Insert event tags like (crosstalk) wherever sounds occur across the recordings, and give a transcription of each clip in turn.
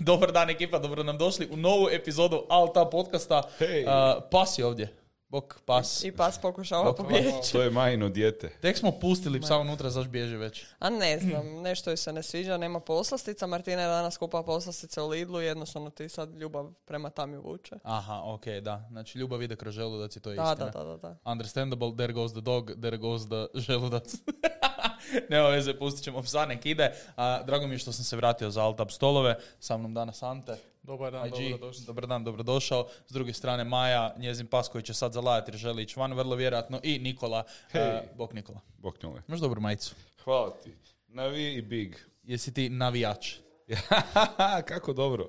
(laughs) Dobar dan ekipa, dobro nam došli u novu epizodu Alta podcasta. Hej. Uh, pas je ovdje. Bok, pas. I pas pokušava Bok, pobijeći. To je majino dijete. Tek smo pustili psa unutra, zaš bježi već. A ne znam, (clears throat) nešto joj se ne sviđa, nema poslastica. Martina je danas kupila poslastice u Lidlu i jednostavno ti sad ljubav prema tam ju vuče. Aha, ok, da. Znači, ljubav ide kroz želudac i to je Da, istina. da, da, da, da. Understandable, there goes the dog, there goes the (laughs) želudac. (laughs) Nema veze, pustit ćemo psa, nek ide. A, drago mi je što sam se vratio za Altab stolove. Sa mnom danas Ante. Dobar dan, IG, dobrodošli. dobar dan, dobrodošao. S druge strane Maja, njezin pas koji će sad zalajati jer želi ići van, vrlo vjerojatno. I Nikola, Hej. uh, bok Nikola. Imaš dobru majicu. Hvala ti. Navi i big. Jesi ti navijač? (laughs) Kako dobro.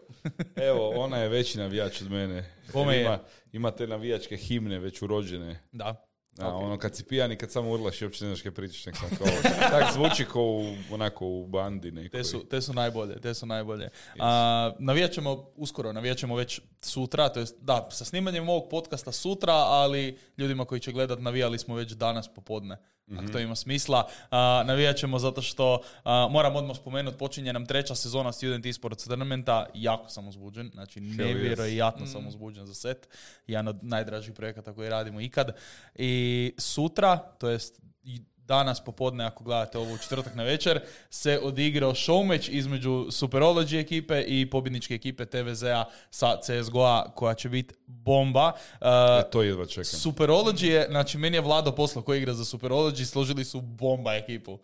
Evo, ona je veći navijač od mene. Kome je? Ima, ima te navijačke himne već urođene. Da. A, ono, kad si pijan i kad samo urlaš i uopće ne znaš kaj pričaš, nek sam kao, (laughs) tak zvuči kao u, onako u bandi nekoj. Te su, te su najbolje, te su najbolje. A, navijat ćemo uskoro, navijat ćemo već sutra, to jest, da, sa snimanjem ovog podcasta sutra, ali ljudima koji će gledat navijali smo već danas popodne. Ako to ima smisla. A, navijat ćemo zato što, a, moram odmah spomenuti, počinje nam treća sezona Student Esports Tournamenta, jako sam uzbuđen, znači yes. nevjerojatno sam uzbuđen za set. Jedan od najdražih projekata koji radimo ikad. I sutra, to jest danas popodne, ako gledate ovo u četvrtak na večer, se odigrao showmatch između Superology ekipe i pobjedničke ekipe TVZ-a sa CSGO-a koja će biti bomba. Uh, E, to jedva čekam. Superology je, znači meni je Vlado poslao koji igra za Superology, složili su bomba ekipu.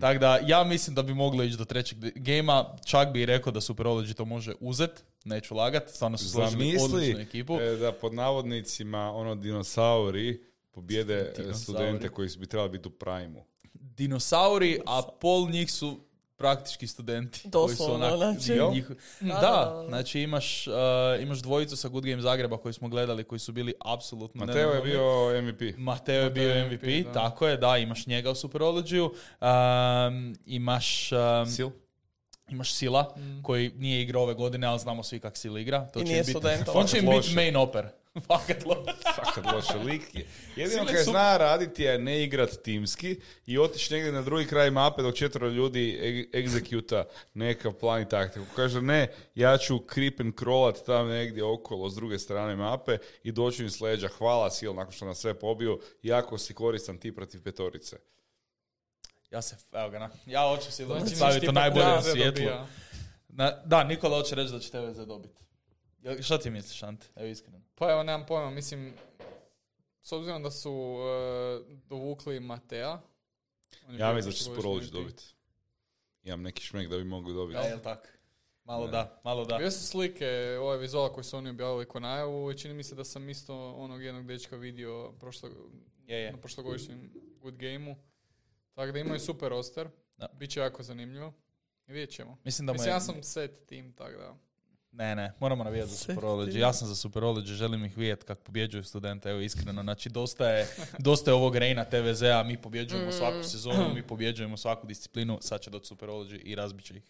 Tako da ja mislim da bi moglo ići do trećeg gema, čak bi i rekao da Superology to može uzet, neću lagat, stvarno su složili odličnu ekipu. e, da pod navodnicima ono dinosauri pobjede Dinosauri. studente koji bi trebali biti u primu. dinosauri, a pol njih su praktički studenti. koji su Doslovno, onak- znači. njih- Da, znači imaš, uh, imaš dvojicu sa Good Game Zagreba koji smo gledali, koji su bili apsolutno Mateo je bio MVP. Mateo je bio MVP, MVP, da. tako je, da, imaš njega u Superologiju. Um, imaš... um, Sil? Imaš Sila, koji nije igrao ove godine, ali znamo svi kak Sil igra. To I će nije im biti, student, on će im biti main oper. (laughs) Fakat lo- Fakat loše lik. je. Jedino kaj su- zna raditi je ne igrat timski i otići negdje na drugi kraj mape dok četvero ljudi egzekuta nekav plan i taktiku. Kaže ne, ja ću creep and crawlat tam negdje okolo s druge strane mape i doći im s leđa. Hvala sil nakon što nas sve pobio. Jako si koristan ti protiv petorice. Ja se, evo ga, na. ja hoću tipa u najboljem Graze svijetlu. dobija. Na, da, Nikola hoće reći da će TVZ dobiti. Šta ti misliš, Ante? Evo iskreno. Pa evo, nemam pojma, mislim, s obzirom da su e, dovukli Matea. Ja mislim da će Sporolić dobiti. Imam neki šmek da bi mogli dobiti. Ja, jel tak? Malo da, malo da. Bio su slike, ovaj vizuala koji su oni objavili ko najavu i čini mi se da sam isto onog jednog dečka vidio prošlo, Je, je. na prošlogodišnjem Good Gameu. Tako da imaju super roster. Da. Biće jako zanimljivo. I vidjet ćemo. Mislim da mu Mislim, je... ja sam set tim, tako da. Ne, ne, moramo navijati za Superology. Ja sam za Superology, želim ih vidjeti kako pobjeđuju studente, evo iskreno. Znači, dosta je, dosta je ovog rejna TVZ-a, mi pobjeđujemo svaku sezonu, mi pobjeđujemo svaku disciplinu, sad će doći Superology i razbit će ih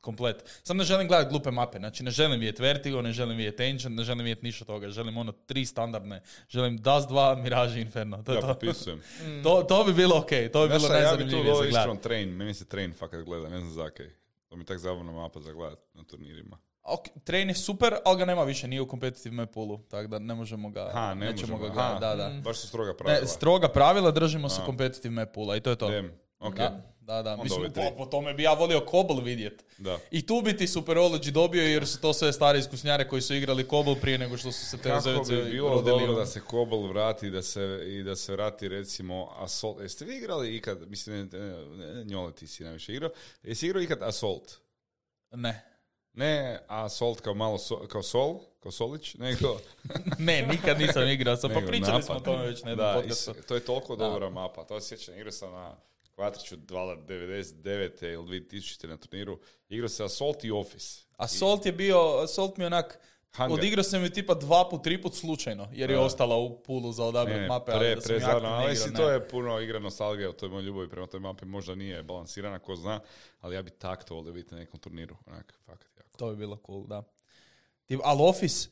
komplet. Sam ne želim gledati glupe mape, znači ne želim vidjeti Vertigo, ne želim vidjeti Ancient, ne želim vidjeti ništa toga, želim ono tri standardne, želim Dust 2, Mirage Inferno. To, je Ja to. popisujem. (laughs) to, to bi bilo ok, to bi Znaš bilo šta, ja bi tu najzanimljivije za train. Meni se train fakat gleda, ne znam zakaj. To mi je tak zabavna mapa za gledat na turnirima. Ok, train je super, ali ga nema više, nije u competitive poolu, tako da ne možemo ga, Ha, ne nećemo možemo. ga gledati, da, da. Baš su stroga pravila. Ne, stroga pravila, držimo se competitive poola i to je to. Dem, ok. Da, da, da. Mislim, po, po tome bi ja volio Kobl vidjet. Da. I tu bi ti Superology dobio jer su to sve stari iskusnjare koji su igrali Kobl prije nego što su se te Kako bi bilo rodili. dobro da se Kobol vrati da se, i da se vrati recimo Assault. Jeste vi igrali ikad, mislim, ne, ne, ne, Njole ti si najviše igrao, jesi igrao ikad Assault? Ne. Ne Assault kao malo, so- kao Sol, kao Solić, nego... (laughs) ne, nikad nisam igrao. Sam, pa pričali napad. smo o tome već na jednom Da, i podcastu. s- to je toliko dobra mapa. To se sjećam, igrao sam na Kvatriću 99. ili 2000. na turniru. Igrao se Assault i Office. Assault je bio, Assault mi onak, Hangar. odigrao sam ju tipa dva put, tri put slučajno, jer je Da. ostala u pulu za ne, mape, ali pre, da sam zarno, ali mislim, ne. to je puno igra nostalgija, to je moja ljubav prema toj mapi, možda nije balansirana, ko zna, ali ja bi tak to volio biti na nekom turniru, onak, fakat. To bi bilo cool, da. Tip, ali Office,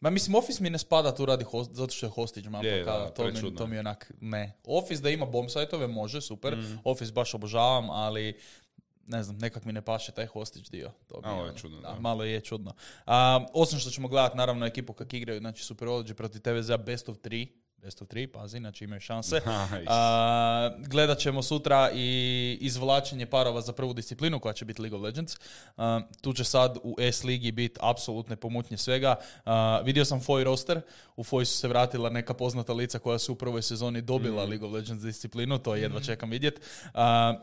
ma mislim Office mi ne spada tu radi host, zato što je hostage mapa, Je, kao, da, to, mi, to je. mi je onak, ne. Office da ima bomb sajtove, može, super, Mm. Office baš obožavam, ali ne znam, nekak mi ne paše taj hostić dio. To mi Malo je ono, čudno, Da, da. malo je čudno. A, osim što ćemo gledati naravno ekipu kak igraju, znači Superology protiv TVZ best of 3, best of 3, pazi, znači imaju šanse. (laughs) Nice. A, gledat ćemo sutra i izvlačenje parova za prvu disciplinu koja će biti League of Legends. A, tu će sad u S ligi biti apsolutne pomutnje svega. A, vidio sam FOI roster. U FOI su se vratila neka poznata lica koja su u prvoj sezoni dobila League of Legends disciplinu. To jedva čekam vidjet.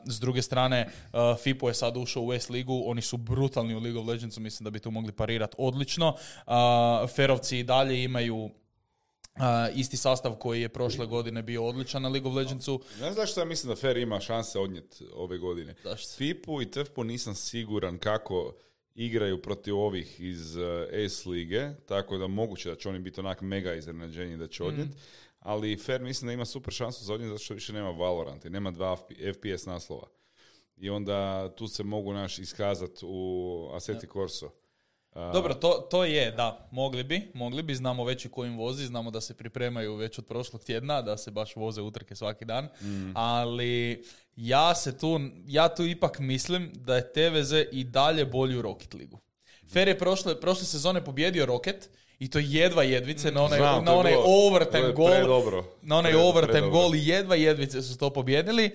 S druge strane, a, FIPO je sad ušao u S ligu. Oni su brutalni u League of Legendsu. Mislim da bi tu mogli parirati odlično. A, Ferovci i dalje imaju a, isti sastav koji je prošle godine bio odličan na League of Legendsu. Znaš zašto ja mislim da Fer ima šanse odnijeti ove godine? Zašto? FIPU i TFPU nisam siguran kako igraju protiv ovih iz eh, S lige, tako da moguće da će oni biti onak mega iznenađenje da će odnijeti. Ali Fer mislim da ima super šansu za odnijeti zato što više nema Valorant i nema dva FPS naslova. I onda tu se mogu naš iskazati u Aseti Corso. Dobro, to, to je, da, mogli bi, mogli bi, znamo već i kojim vozi, znamo da se pripremaju već od prošlog tjedna, da se baš voze utrke svaki dan, ali ja se tu, ja tu ipak mislim da je TVZ i dalje bolji u Rocket ligu. Fer je prošle, prošle sezone pobjedio Rocket i to jedva jedvice na onaj, Znam, na onaj overtime gol. Na onaj Pred- overtime gol i jedva jedvice su to pobjedili.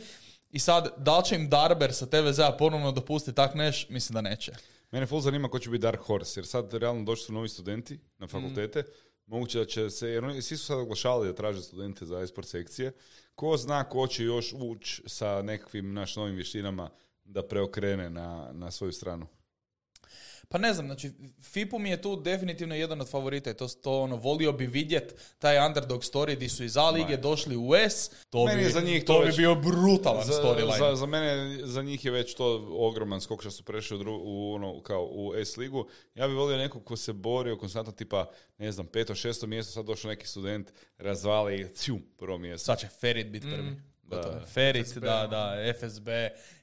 I sad, da li će im Darber sa TVZ-a ponovno dopustiti tak neš? Mislim da neće. Mene full zanima ko će biti Dark Horse, jer sad realno došli su novi studenti Mm. na fakultete. Moguće da će se, jer oni svi su sad oglašavali da traže studente za esport sekcije. Ko zna ko će još ući sa nekakvim naš novim vještinama da preokrene na, na svoju stranu. Pa ne znam, znači FIPU mi je tu definitivno jedan od favorita i to, to ono, volio bi vidjet taj underdog story di su iz A lige došli u S, to Meni bi, je za njih to to bi već- bio brutalan Za, storyline. za, za mene, za njih je već to ogroman skok što su prešli u, dru- u, ono, kao u S ligu. Ja bih volio nekog ko se borio konstantno tipa, ne znam, peto, šesto mjesto, sad došao neki student, razvali i ciu, prvo mjesto. Sad će Ferit biti prvi. Mm. Gotovo. Da. Ferit, FSB, da, ono. da, FSB,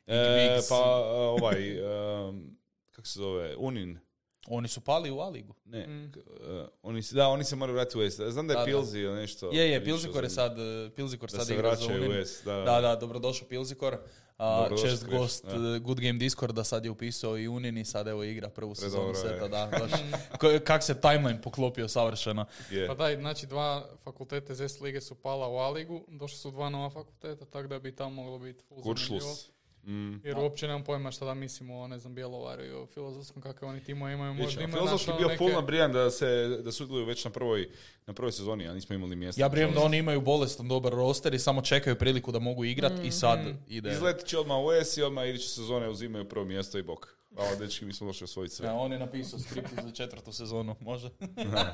E, pa ovaj, (laughs) um, kako se zove, Unin. Oni su pali u A ligu. Ne, k- uh, oni, se- da, oni se moraju vratiti u S. Znam da je Da. Pilzi ili nešto. Je, je, Pilzikor je sad, eh, Pilzikor Da sad se igra za vraćaju Unin. u S, da. Da, da, dobrodošao Pilzikor. A, Dobrodošao, čest Chris, gost da. eh, Good Game Discord da sad je upisao i Unin i sad evo igra prvu sezonu seta. Da, (laughs) baš. Ko- Kak se timeline poklopio savršeno. Je. Pa daj, znači dva fakultete iz S lige su pala u A ligu, došli su dva nova fakulteta, tako da bi tamo moglo biti. Kuršlus. Mm. Jer uopće nemam pojma šta da mislimo o, ne znam, Bjelovaru i o filozofskom, kakve oni timo imaju. Možda ćemo. imaju Filozofski bio ono, full neke- nabrijan da se da sudjeluju već na prvoj, na prvoj sezoni, a nismo imali mjesta. Ja brijem da oni imaju bolestan dobar roster i samo čekaju priliku da mogu igrat i sad ide. Izletit će odmah u S i odmah iduće sezone uzimaju prvo mjesto i bok. Hvala dečki, mi smo došli osvojiti sve. Ja, on je napisao skript za četvrtu sezonu, može.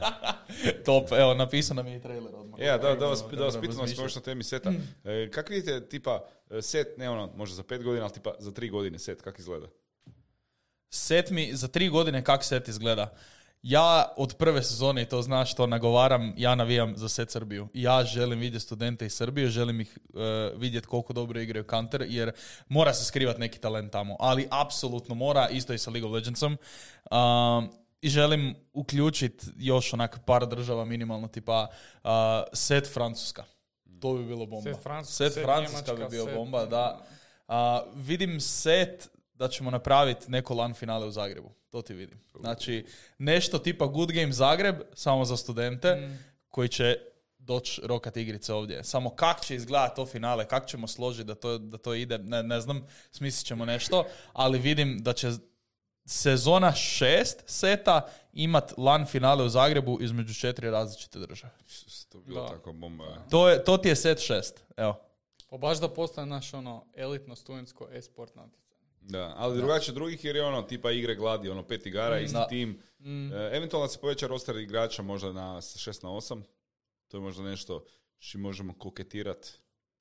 (laughs) Top, evo, napisao nam je i trailer odmah. Ja, da, da vas, da vas pitam vas još na temi seta. E, kak vidite, tipa, e, set, ne ono, možda za pet godina, ali tipa za tri godine set, kak izgleda? Set mi, za tri godine kak set izgleda? Ja od prve sezone, i to znaš što nagovaram, ja navijam za set Srbiju. Ja želim vidjeti studente iz Srbije, želim ih e, vidjeti koliko dobro igraju counter, jer mora se skrivati neki talent tamo. Ali apsolutno mora, isto i sa League of Legendsom. Um, I želim uključiti još onak par država minimalno, tipa uh, set Francuska. To bi bilo bomba. Set Francuska, set set Francuska bi Njemačka, bio set- bomba, da. A, vidim set da ćemo napraviti neko LAN finale u Zagrebu. To ti vidim. Znači, nešto tipa Good Game Zagreb, samo za studente, koji će doći rokat igrice ovdje. Samo kak će izgledati to finale, kak ćemo složiti da to, da to ide, ne, ne znam, smislit ćemo nešto, ali vidim da će sezona šest seta imat LAN finale u Zagrebu između četiri različite države. To bi bilo Da. tako bomba. To, je, to ti je set šest, evo. Pa baš da postane naš ono elitno studentsko e-sport natjecanje. Da, ali drugačije drugih jer je ono tipa igre gladi, ono pet igara, isti Da. tim. E, eventualno se poveća roster igrača možda na sa 6 na 8. To je možda nešto čim možemo koketirati.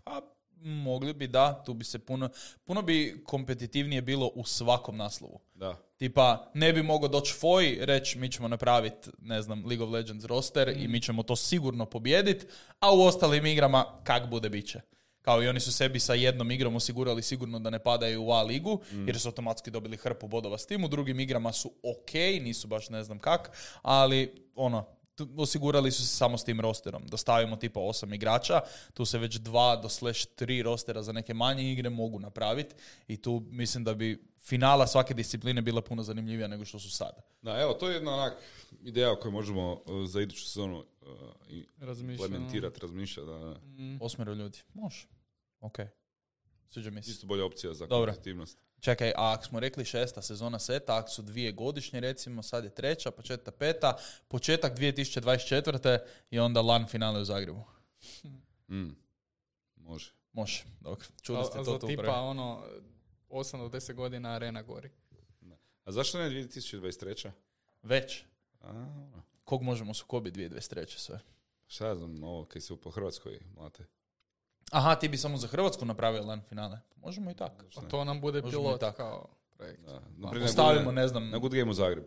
Pa, mogli bi, da, tu bi se puno, puno bi kompetitivnije bilo u svakom naslovu. Da. Tipa, ne bi mogao doći Foj, reći mi ćemo napraviti, ne znam, League of Legends roster i mi ćemo to sigurno pobijediti, a u ostalim igrama kak bude bit će. Kao i oni su sebi sa jednom igrom osigurali sigurno da ne padaju u A ligu, jer su automatski dobili hrpu bodova s tim. U drugim igrama su ok, nisu baš ne znam kak, ali ono, tu- osigurali su se samo s tim rosterom. Da stavimo tipa osam igrača, tu se već dva do slash tri rostera za neke manje igre mogu napraviti i tu mislim da bi finala svake discipline bila puno zanimljivija nego što su sada. Da, evo, to je jedna onak ideja o kojoj možemo uh, za iduću sezonu uh, i Razmišljam. implementirati, razmišljati. Da, da. Osmero ljudi. Može. Ok. Sviđa mi se. Isto bolja opcija za Dobro. kompetitivnost. Čekaj, a ako smo rekli šesta sezona seta, ako su dvije godišnje recimo, sad je treća, pa četvrta, peta, početak 2024. i onda LAN finale u Zagrebu. Mm. Može. Može, dobro. Čuli ste a to za tu tipa ono 8 do 10 godina arena gori. A zašto ne 2023. Već. A. Kog možemo sukobiti 2023. sve? šta ja znam, ovo kaj se po Hrvatskoj mlate. Aha, ti bi samo za Hrvatsku napravio LAN finale. Možemo i tako. A to nam bude Možemo pilot tako. kao projekt. Da. Naprimjer, Ostavimo, na, ne znam, na Good Game u Zagreb.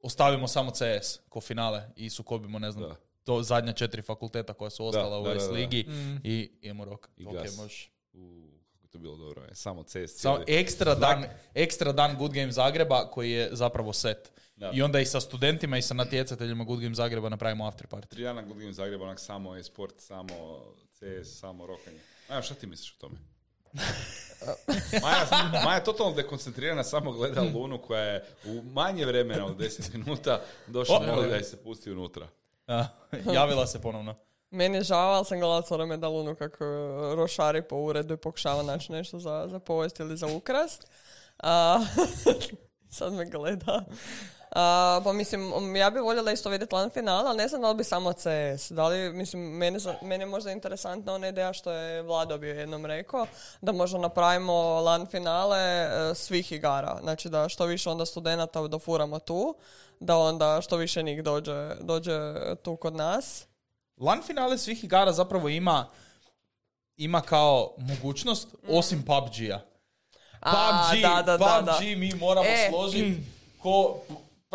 ostavimo samo CS ko finale i sukobimo, ne znam, Da. to zadnja četiri fakulteta koja su ostala u da, da, S da. ligi Mm. i imamo rok. I Ok, gas. može. U, kako to bilo dobro. Je. Samo CS Samo ekstra dan, ekstra dan Good Game Zagreba koji je zapravo set. Da. I onda i sa studentima i sa natjecateljima Good Game Zagreba napravimo after party. Tri dana Good Game Zagreb, onak samo e-sport, samo CS, samo rokanje. Maja, šta ti misliš o tome? (laughs) Maja, Maja je totalno dekoncentrirana, samo gleda Lunu koja je u manje vremena od 10 minuta došla O, moli o. da je se pusti unutra. A, javila se ponovno. Meni je žao, ali sam gledala cijelo vrijeme da Lunu kako rošari po uredu i pokušava naći nešto za, za povest ili za ukrast. A, (laughs) sad me gleda. A, pa mislim, ja bih voljela isto vidjeti LAN finala, ali ne znam da li bi samo CS. Da li, mislim, meni, meni je možda interesantna ona ideja što je Vlado bio jednom rekao, da možda napravimo LAN finale e, svih igara. Znači da što više onda studenata dofuramo tu, da onda što više njih dođe, dođe tu kod nas. LAN finale svih igara zapravo ima ima kao mogućnost, osim PUBG-a. A, PUBG, da, da, da, da. PUBG mi moramo E, složiti ko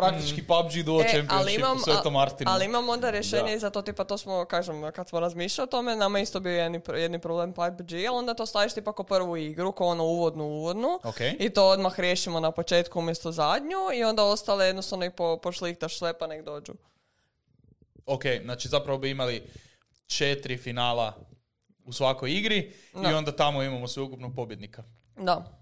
praktički PUBG Duo E, Championship u Svetom Martinu. ali imam onda rješenje Da. i za to, tipa to smo, kažem, kad smo razmišljali o tome, nama isto bio jedni, jedni problem PUBG, ali onda to staviš tipa ko prvu igru, ko ono uvodnu uvodnu, Ok. i to odmah riješimo na početku umjesto zadnju, i onda ostale jednostavno i po, pošliktaš sve pa nek dođu. Ok, znači zapravo bi imali četiri finala u svakoj igri i Da. onda tamo imamo sveukupnog pobjednika. Da.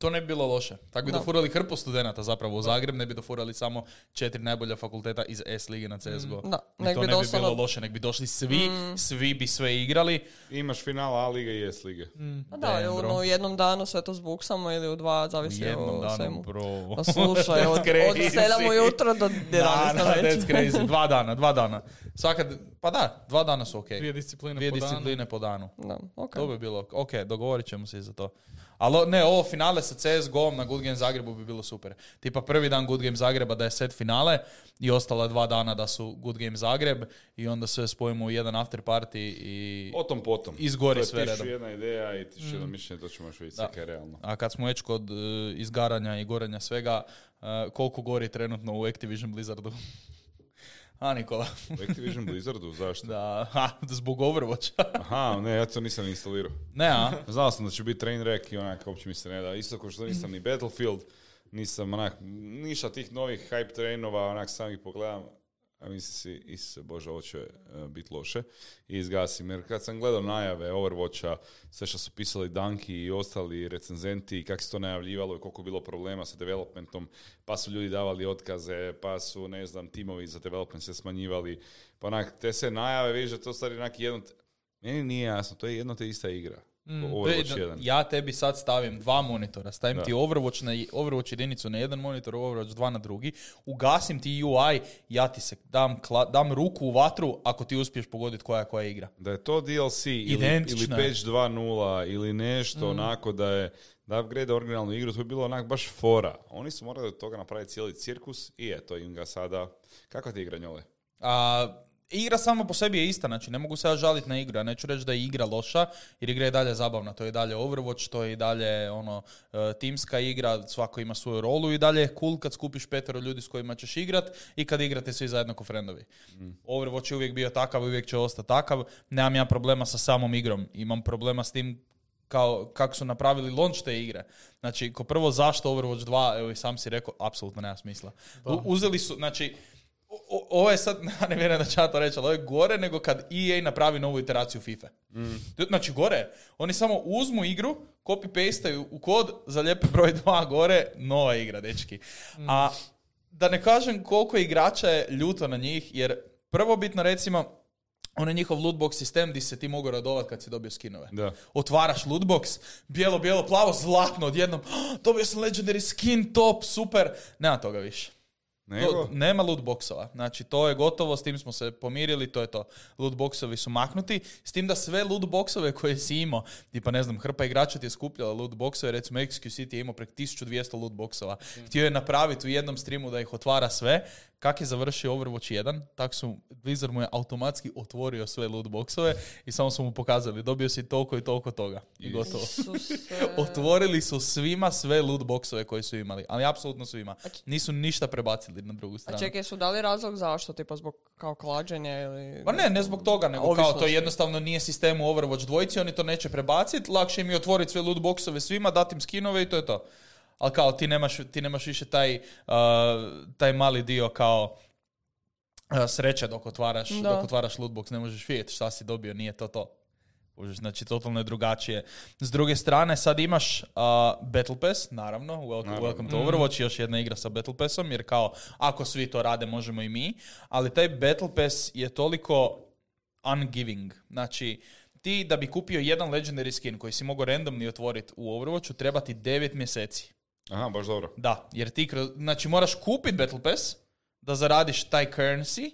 To ne bi bilo loše. Tako bi Da. dofurali hrpu studenata zapravo u Zagreb, ne bi dofurali samo četiri najbolja fakulteta iz S lige na CSGO. Da, I nek to bi ne bi bilo loše, nek bi došli svi, svi bi sve igrali. Imaš finala A lige i S lige. Pa da, Damn, u, u jednom danu sve to zbuksamo ili u dva, U zavisi jednom o danu, svemu. bro. Pa slušaj, od, (laughs) od That's 7 crazy. ujutro do 11 Da, da, that's crazy. Dva dana, dva dana. Svaka, pa da, dva dana su ok. Dvije discipline Dvije po danu. discipline po danu. Da, ok. To bi bilo, ok, dogovorit ćemo se i za to. Ali ne, ovo finale sa CSGO-om na Good Game Zagrebu bi bilo super. Tipa prvi dan Good Game Zagreba da je set finale i ostala dva dana da su Good Game Zagreb i onda sve spojimo u jedan after party i... O tom potom. Izgori to je sve redom. jedna ideja i tisuću jedno mišljenje, to ćemo još vidjeti sve realno. A kad smo već kod e, izgaranja i gorenja svega, e, koliko gori trenutno u Activision Blizzardu? A, Nikola. Activision Blizzardu, zašto? Da, ha, zbog Overwatcha. Aha, ne, ja to nisam instalirao. ne, a? Znao sam da će biti train wreck i onak, uopće mi se ne da. Isto kao što nisam ni Battlefield, nisam onak, ništa tih novih hype trainova, onak sam ih pogledam, a mislim si, Isuse Bože, ovo će uh, biti loše. I izgasim, jer kad sam gledao najave Overwatcha, sve što su pisali Danki i ostali recenzenti, kako se to najavljivalo i koliko je bilo problema sa developmentom, pa su ljudi davali otkaze, pa su, ne znam, timovi za development se smanjivali, pa onak, te sve najave, vidiš da to stvari onak jedno, meni nije jasno, to je jedno te ista igra. Overwatch Pe- 1. Ja tebi sad stavim dva monitora, stavim Da. ti Overwatch, na, Overwatch jedinicu na jedan monitor, Overwatch 2 na drugi, ugasim ti UI, ja ti se dam, kla- dam ruku u vatru ako ti uspiješ pogoditi koja je koja igra. Da je to DLC ili, ili je. patch 2.0 ili nešto onako da je da upgrade originalnu igru, to bi bilo onak baš fora. Oni su morali od toga napraviti cijeli cirkus i eto im ga sada. Kakva ti je igra njole? A, igra sama po sebi je ista, znači ne mogu se ja žaliti na igru, ja neću reći da je igra loša, jer igra je dalje zabavna, to je i dalje Overwatch, to je i dalje ono, e, timska igra, svako ima svoju rolu i dalje je cool kad skupiš petero ljudi s kojima ćeš igrat i kad igrate svi zajedno ko friendovi. Overwatch je uvijek bio takav, uvijek će ostati takav, nemam ja problema sa samom igrom, imam problema s tim kao kako su napravili launch te igre. Znači, ko prvo zašto Overwatch 2, evo i sam si rekao, apsolutno nema smisla. Uzeli su, znači, o- ovo je sad, (laughs) ne vjerujem da ja to reći, ali ovo je gore nego kad EA napravi novu iteraciju FIFA. Znači gore, oni samo uzmu igru, copy-pastaju u kod, zalijepe broj 2 gore, nova igra, dečki. A da ne kažem koliko igrača je ljuto na njih, jer prvobitno recimo, onaj njihov lootbox sistem gdje se ti mogu radovat kad si dobio skinove. Da. Otvaraš lootbox, bijelo, bijelo, plavo, zlatno, odjednom, "Oh, (gasps) dobio sam legendary skin, top, super. Nema toga više. Nego? To- nema loot boxova. Znači, to je gotovo, s tim smo se pomirili, to je to. Loot boxovi su maknuti, s tim da sve loot boxove koje si imao, tipa ne znam, hrpa igrača ti je skupljala loot boxove, recimo XQC ti je imao prek 1200 loot boxova. Htio je napraviti u jednom streamu da ih otvara sve. Kak je završio Overwatch 1, tak su, Blizzard mu je automatski otvorio sve loot boxove i samo su mu pokazali, dobio si toliko i toliko toga. I gotovo. (laughs) Otvorili su svima sve loot boxove koje su imali, ali apsolutno svima. Nisu ništa prebacili na drugu A stranu. čekaj, su dali razlog zašto? Tipa zbog kao klađenja ili... Pa ne, ne zbog toga, nego kao to jednostavno nije sistem u Overwatch dvojici, oni to neće prebaciti, lakše im je otvoriti sve loot boxove svima, dati im skinove i to je to. Ali kao ti nemaš, ti nemaš više taj, uh, taj mali dio kao uh, sreće dok otvaraš, Da. dok otvaraš lootbox, ne možeš vidjeti šta si dobio, nije to to. Znači, totalno je drugačije. S druge strane, sad imaš uh, Battle Pass, naravno, welcome, Naravno. welcome to Overwatch, još jedna igra sa Battle Passom, jer kao, ako svi to rade, možemo i mi, ali taj Battle Pass je toliko ungiving. Znači, ti da bi kupio jedan legendary skin koji si mogao randomni otvoriti u Overwatchu, treba ti 9 mjeseci. Aha, baš dobro. Da, jer ti kroz, znači moraš kupiti Battle Pass da zaradiš taj currency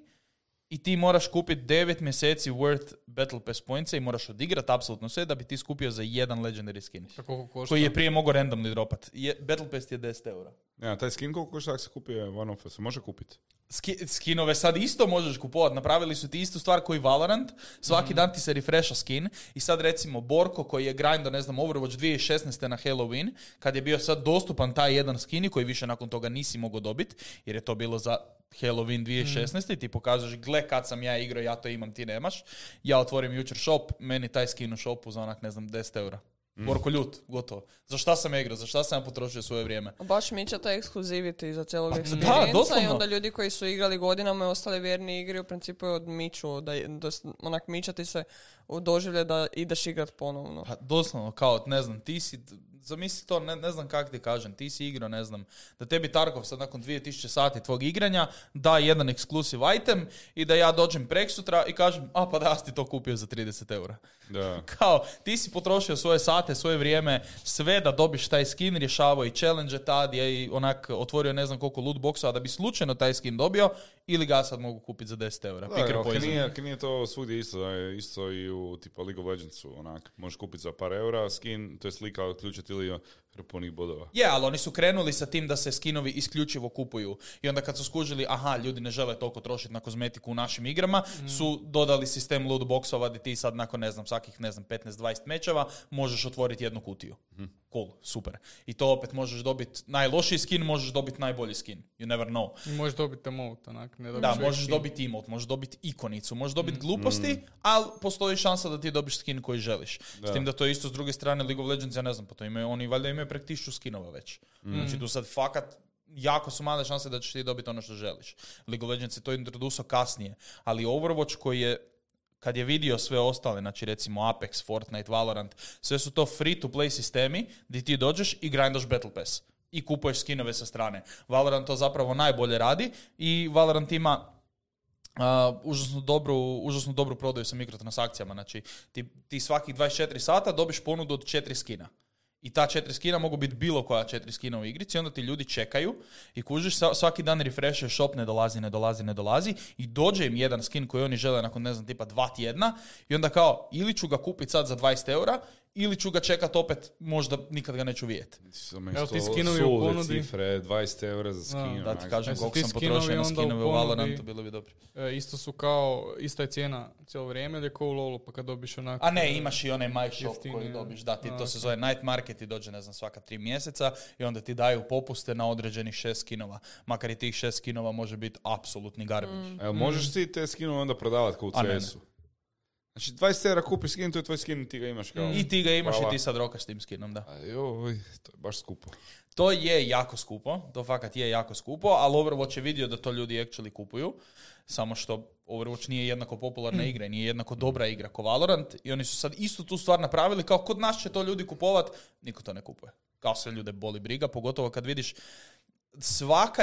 i ti moraš kupiti 9 mjeseci worth Battle Pass points i moraš odigrati apsolutno sve da bi ti skupio za jedan legendary skin. Pa? Koji je prije mogao randomni dropat. Je, Battle Pass je 10 eura. Ja, taj skin koliko košta ako se kupi one off, se može kupiti? Ski- skinove sad isto možeš kupovati. Napravili su ti istu stvar koji Valorant. Svaki dan ti se refresha skin. I sad recimo Borko koji je grindo, ne znam, Overwatch 2016. na Halloween, kad je bio sad dostupan taj jedan skin i koji više nakon toga nisi mogao dobiti, jer je to bilo za Halloween 2016. I ti pokažeš, gle kad sam ja igrao, ja to imam, ti nemaš. Ja otvorim jučer shop, meni taj skin u shopu za onak, ne znam, 10 eura. Borko ljut, gotovo. Za šta sam ja igrao, za šta sam ja potrošio svoje vrijeme? Baš miče taj ekskluziviti za cijelog Pa da, i onda ljudi koji su igrali godinama i ostali vjerni igri u principu je odmiču, da, da onak mičati se u doživlje da ideš igrat ponovno. Pa doslovno, kao, ne znam, ti si, zamisli to, ne, ne znam kak ti kažem, ti si igrao, ne znam, da tebi Tarkov sad nakon 2000 sati tvog igranja da jedan ekskluziv item i da ja dođem preksutra i kažem, a pa da, ja si to kupio za 30 eura. Da. (laughs) Kao, ti si potrošio svoje sate, svoje vrijeme, sve da dobiš taj skin, rješavao i challenge tad, je i onak otvorio ne znam koliko loot boxa, da bi slučajno taj skin dobio, ili ga sad mogu kupiti za 10 eura. Da, poison. nije, nije to svugdje isto, isto i u tipa League of Legendsu, onak, možeš kupiti za par eura skin, to je slika otključiti ili hrpu bodova. Je, ali oni su krenuli sa tim da se skinovi isključivo kupuju. I onda kad su skužili, aha, ljudi ne žele toliko trošiti na kozmetiku u našim igrama, su dodali sistem loot boxova gdje ti sad nakon, ne znam, svakih, ne znam, 15-20 mečeva možeš otvoriti jednu kutiju. Cool, super. I to opet možeš dobiti najlošiji skin, možeš dobiti najbolji skin. You never know. I možeš dobiti emote, onak. Ne Da, možeš skin. dobiti emote, možeš dobiti ikonicu, možeš dobiti gluposti, ali postoji šansa da ti dobiš skin koji želiš. S tim da to je isto s druge strane League of Legends, ja ne znam, pa to imaju, oni valjda imaju prek tisuću skinova već. Znači tu sad fakat jako su male šanse da ćeš ti dobiti ono što želiš. League of Legends je to introduso kasnije, ali Overwatch koji je kad je vidio sve ostale, znači recimo Apex, Fortnite, Valorant, sve su to free to play sistemi gdje ti dođeš i grindaš Battle Pass i kupuješ skinove sa strane. Valorant to zapravo najbolje radi i Valorant ima Uh, užasno dobru, užasno dobru prodaju sa mikrotransakcijama. Znači, ti, ti svakih 24 sata dobiš ponudu od četiri skina. I ta četiri skina mogu biti bilo koja četiri skina u igrici, onda ti ljudi čekaju i kužiš, svaki dan refreshuje shop, ne dolazi, ne dolazi, ne dolazi i dođe im jedan skin koji oni žele nakon, ne znam, tipa dva tjedna i onda kao, ili ću ga kupiti sad za 20 eura, ili ću ga čekat opet, možda nikad ga neću vidjeti. Evo ti skinovi u ponudi. cifre, 20 eura za skin. Da ti onak. kažem koliko sam skinovi potrošio na skinove u ponudi? Valorantu, bilo bi dobro. E, isto su kao, ista je cijena cijelo vrijeme ili je kao u LoLu, pa kad dobiš onak... A ne, imaš i onaj My Shop Jeftinije. koji dobiš, da, ti, A, to se zove Night Market i dođe, ne znam, svaka tri mjeseca i onda ti daju popuste na određenih šest skinova. Makar i tih šest skinova može biti apsolutni garbage. Evo, možeš ti te skinove onda prodavati kao u A ne, ne. CS-u? Znači 20 eura kupiš skin, to je tvoj skin, ti ga imaš kao... I ti ga imaš Hvala. i ti sad rokaš tim skinom, da. A joj, to je baš skupo. To je jako skupo, to fakat je jako skupo, ali Overwatch je vidio da to ljudi actually kupuju, samo što Overwatch nije jednako popularna igra i nije jednako dobra igra ko Valorant i oni su sad istu tu stvar napravili kao kod nas će to ljudi kupovat, niko to ne kupuje. Kao sve ljude boli briga, pogotovo kad vidiš svaka,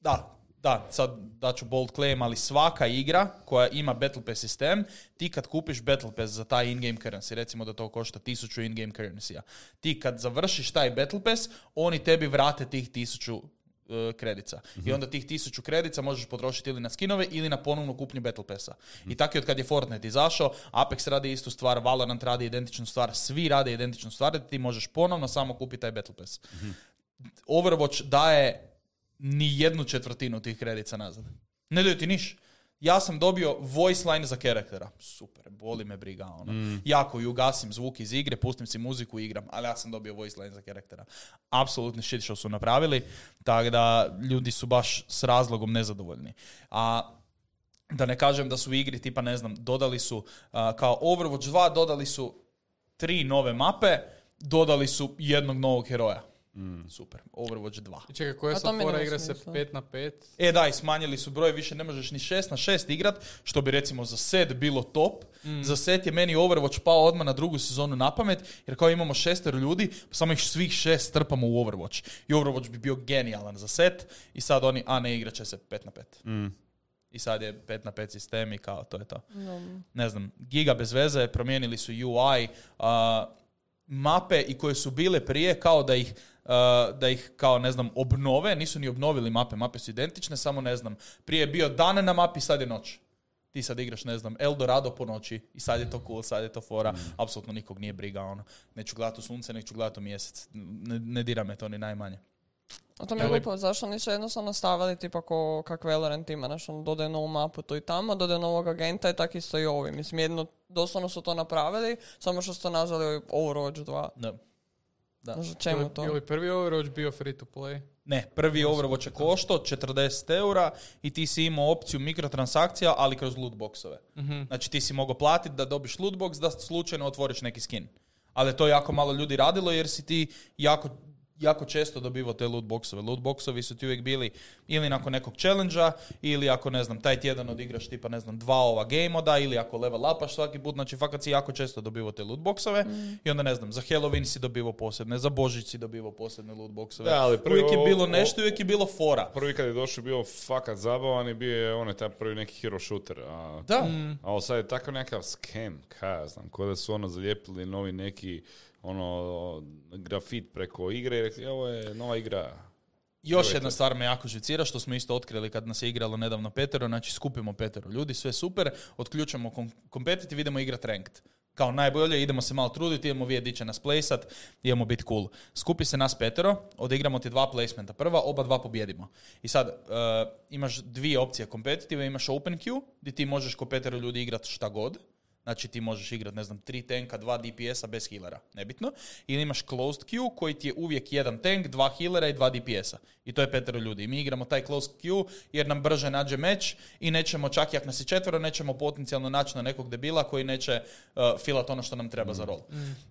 da, da, sad daću bold claim, ali svaka igra koja ima Battle Pass sistem, ti kad kupiš Battle Pass za taj in-game currency, recimo da to košta 1000 in-game currency ti kad završiš taj Battle Pass, oni tebi vrate tih 1000 e, kredica. I onda tih 1000 kredica možeš potrošiti ili na skinove ili na ponovnu kupnju Battle Passa. I tako je od kad je Fortnite izašao, Apex radi istu stvar, Valorant radi identičnu stvar, svi rade identičnu stvar, da ti možeš ponovno samo kupiti taj Battle Pass. Overwatch daje ni jednu četvrtinu tih kredica nazad. Ne daju ti niš. Ja sam dobio voice line za karaktera. Super, boli me briga. Ono. Jako ju ugasim zvuk iz igre, pustim si muziku i igram, ali ja sam dobio voice line za karaktera. Apsolutni shit što su napravili, tako da ljudi su baš s razlogom nezadovoljni. A da ne kažem da su u igri tipa ne znam, dodali su a, kao Overwatch 2 dodali su tri nove mape, dodali su jednog novog heroja. Super, Overwatch 2. I čekaj, koja sad fora igra se smisla. 5 na 5? E da, i smanjili su broj, više ne možeš ni 6 na 6 igrat, što bi recimo za set bilo top. Za set je meni Overwatch pao odmah na drugu sezonu na pamet, jer kao imamo šestero ljudi, pa samo ih svih šest strpamo u Overwatch. I Overwatch bi bio genijalan za set i sad oni, a ne, igrat će se 5 na 5. I sad je 5 na 5 sistem i kao to je to. Ne znam, giga bez veze, promijenili su UI, a, mape i koje su bile prije kao da ih a, da ih kao ne znam obnove, nisu ni obnovili mape, mape su identične, samo ne znam, prije je bio dan na mapi, sad je noć. Ti sad igraš, ne znam, Eldorado po noći i sad je to cool, sad je to fora, apsolutno nikog nije briga, ono. Neću gledati sunce, neću gledati mjesec, ne, ne dira me to ni najmanje. A to mi je Ali- glupo, zašto nisu jednostavno stavili tipa ko kak Valorant ima, znaš, ono, dodaje novu mapu tu i tamo, dodaje novog agenta i tako isto i ovi. Mislim, jedno, doslovno su to napravili, samo što su to nazvali Overwatch 2. Da. Da. Znaš, čemu Je to? li prvi Overwatch bio free to play? Ne, prvi Overwatch je koštao 40 eura i ti si imao opciju mikrotransakcija, ali kroz lootboxove. Znači ti si mogao platiti da dobiš lootbox da slučajno otvoriš neki skin. Ali to je jako malo ljudi radilo jer si ti jako jako često dobivao te lootboxove. Lootboxovi su ti uvijek bili ili nakon nekog challenge ili ako, ne znam, taj tjedan odigraš tipa, ne znam, dva ova game moda ili ako level upaš svaki put, znači fakat si jako često dobivao te lootboxove i onda, ne znam, za Halloween si dobivao posebne, za Božić si dobivao posebne lootboxove. Da, ali prvi uvijek je bilo nešto, uvijek je bilo fora. Prvi kad je došao bio fakat zabavan i bio je onaj taj prvi neki hero shooter. A, Da. a ovo sad je tako nekakav scam, kaj ja znam, ko da su ono zalijepili novi neki ono grafit preko igre i rekli ovo je nova igra. Još jedna stvar me jako živcira, što smo isto otkrili kad nas je igralo nedavno petero, znači skupimo petero ljudi, sve super, otključamo kom- competitive, idemo igrat ranked. Kao najbolje, idemo se malo truditi, idemo vidjeti di će nas playsat, idemo biti cool. Skupi se nas petero, odigramo ti dva placementa. Prva, oba dva pobjedimo. I sad, e, imaš dvije opcije competitive, imaš open queue, gdje ti možeš ko petero ljudi igrat šta god. Znači ti možeš igrat, ne znam, tri tenka, dva DPS-a bez healera, nebitno. Ili imaš closed queue koji ti je uvijek jedan tank, dva healera i dva DPS-a. I to je petero ljudi. I mi igramo taj closed queue jer nam brže nađe meč i nećemo, čak i ako nas je četvero, nećemo potencijalno naći na nekog debila koji neće uh, filat ono što nam treba za rol.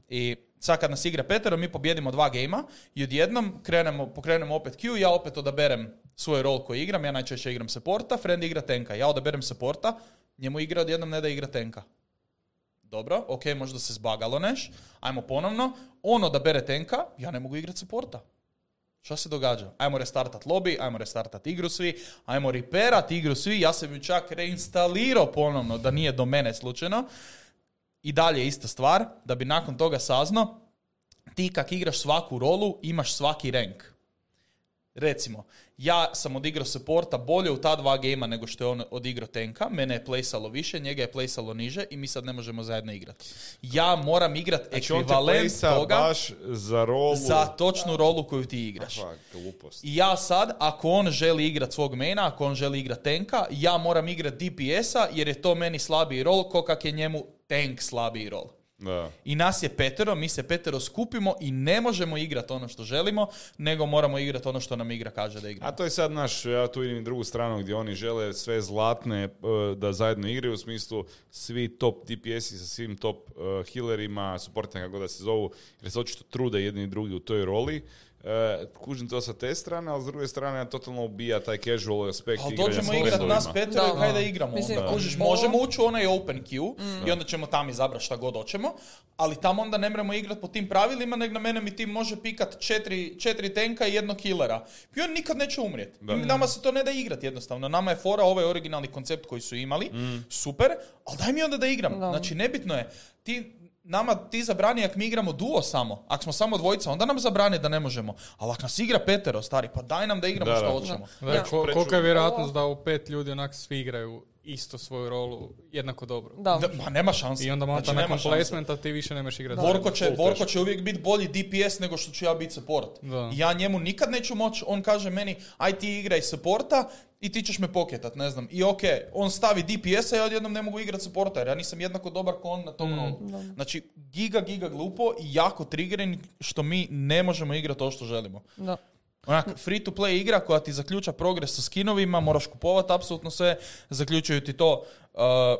I sad kad nas igra petero, mi pobjedimo dva gejma i odjednom krenemo, pokrenemo opet queue, ja opet odaberem svoj rol koji igram, ja najčešće igram supporta, friend igra tenka. Ja odaberem supporta, njemu igra odjednom ne da igra tenka. Dobro, ok, možda se zbagalo neš, ajmo ponovno. On odabere tenka, ja ne mogu igrati supporta. Šta se događa? Ajmo restartat lobby, ajmo restartat igru svi, ajmo reperat igru svi, ja sam ju čak reinstalirao ponovno da nije do mene slučajno. I dalje ista stvar, da bi nakon toga saznao, ti kak igraš svaku rolu, imaš svaki rank. Recimo, ja sam odigrao supporta bolje u ta dva gejma nego što je on odigrao tenka, mene je playsalo više, njega je playsalo niže i mi sad ne možemo zajedno igrati. Ja moram igrat Znači on ekvivalent plesa toga baš za rolu. za točnu rolu koju ti igraš. Glupost. I ja sad, ako on želi igrat svog maina, ako on želi igrat tenka, ja moram igrat DPS-a jer je to meni slabiji rol, ko kak je njemu tank slabiji rol. Da. I nas je petero, mi se petero skupimo i ne možemo igrati ono što želimo, nego moramo igrati ono što nam igra kaže da igramo. A to je sad naš, ja tu vidim drugu stranu gdje oni žele sve zlatne e, da zajedno igraju, u smislu svi top DPS-i sa svim top uh, healerima, supportima kako da se zovu, jer se očito trude jedni i drugi u toj roli. E, kužim to sa te strane, ali s druge strane totalno ubija taj casual aspekt Ali igranja dođemo s igrat nas petero i Da. kaj da igramo. Mislim, onda. Da. Kužiš, ovo- možemo ući u onaj open queue i onda ćemo tam izabrati šta god hoćemo, ali tamo onda ne moramo igrati po tim pravilima, nego na mene mi tim može pikat četiri, četiri tenka i jednog killera. I on nikad neće umrijeti. Da. I nama se to ne da igrati jednostavno. Nama je fora ovaj originalni koncept koji su imali, super, ali daj mi onda da igram. Da. Znači, nebitno je. Ti, nama ti zabrani ako mi igramo duo samo, ako smo samo dvojica, onda nam zabrani da ne možemo. Ali ako nas igra petero, stari, pa daj nam da igramo Da, što da. hoćemo. Da, Ja. ko- Preču- kolika je vjerojatnost da u pet ljudi onak svi igraju isto svoju rolu jednako dobro. Da. Da, ma nema šanse. I onda Znači, mata nema nakon placementa ti više nemaš igrati. Borko će, Borko će uvijek biti bolji DPS nego što ću ja biti support. Da. Ja njemu nikad neću moći, on kaže meni, aj ti igraj supporta i ti ćeš me pokjetat, ne znam. I ok, on stavi DPS-a i ja odjednom ne mogu igrati supporta jer ja nisam jednako dobar ko on na tom rolu. Znači, giga, giga glupo i jako triggering što mi ne možemo igrati to što želimo. Da. Onak, free to play igra koja ti zaključa progres sa skinovima, moraš kupovati apsolutno sve, zaključuju ti to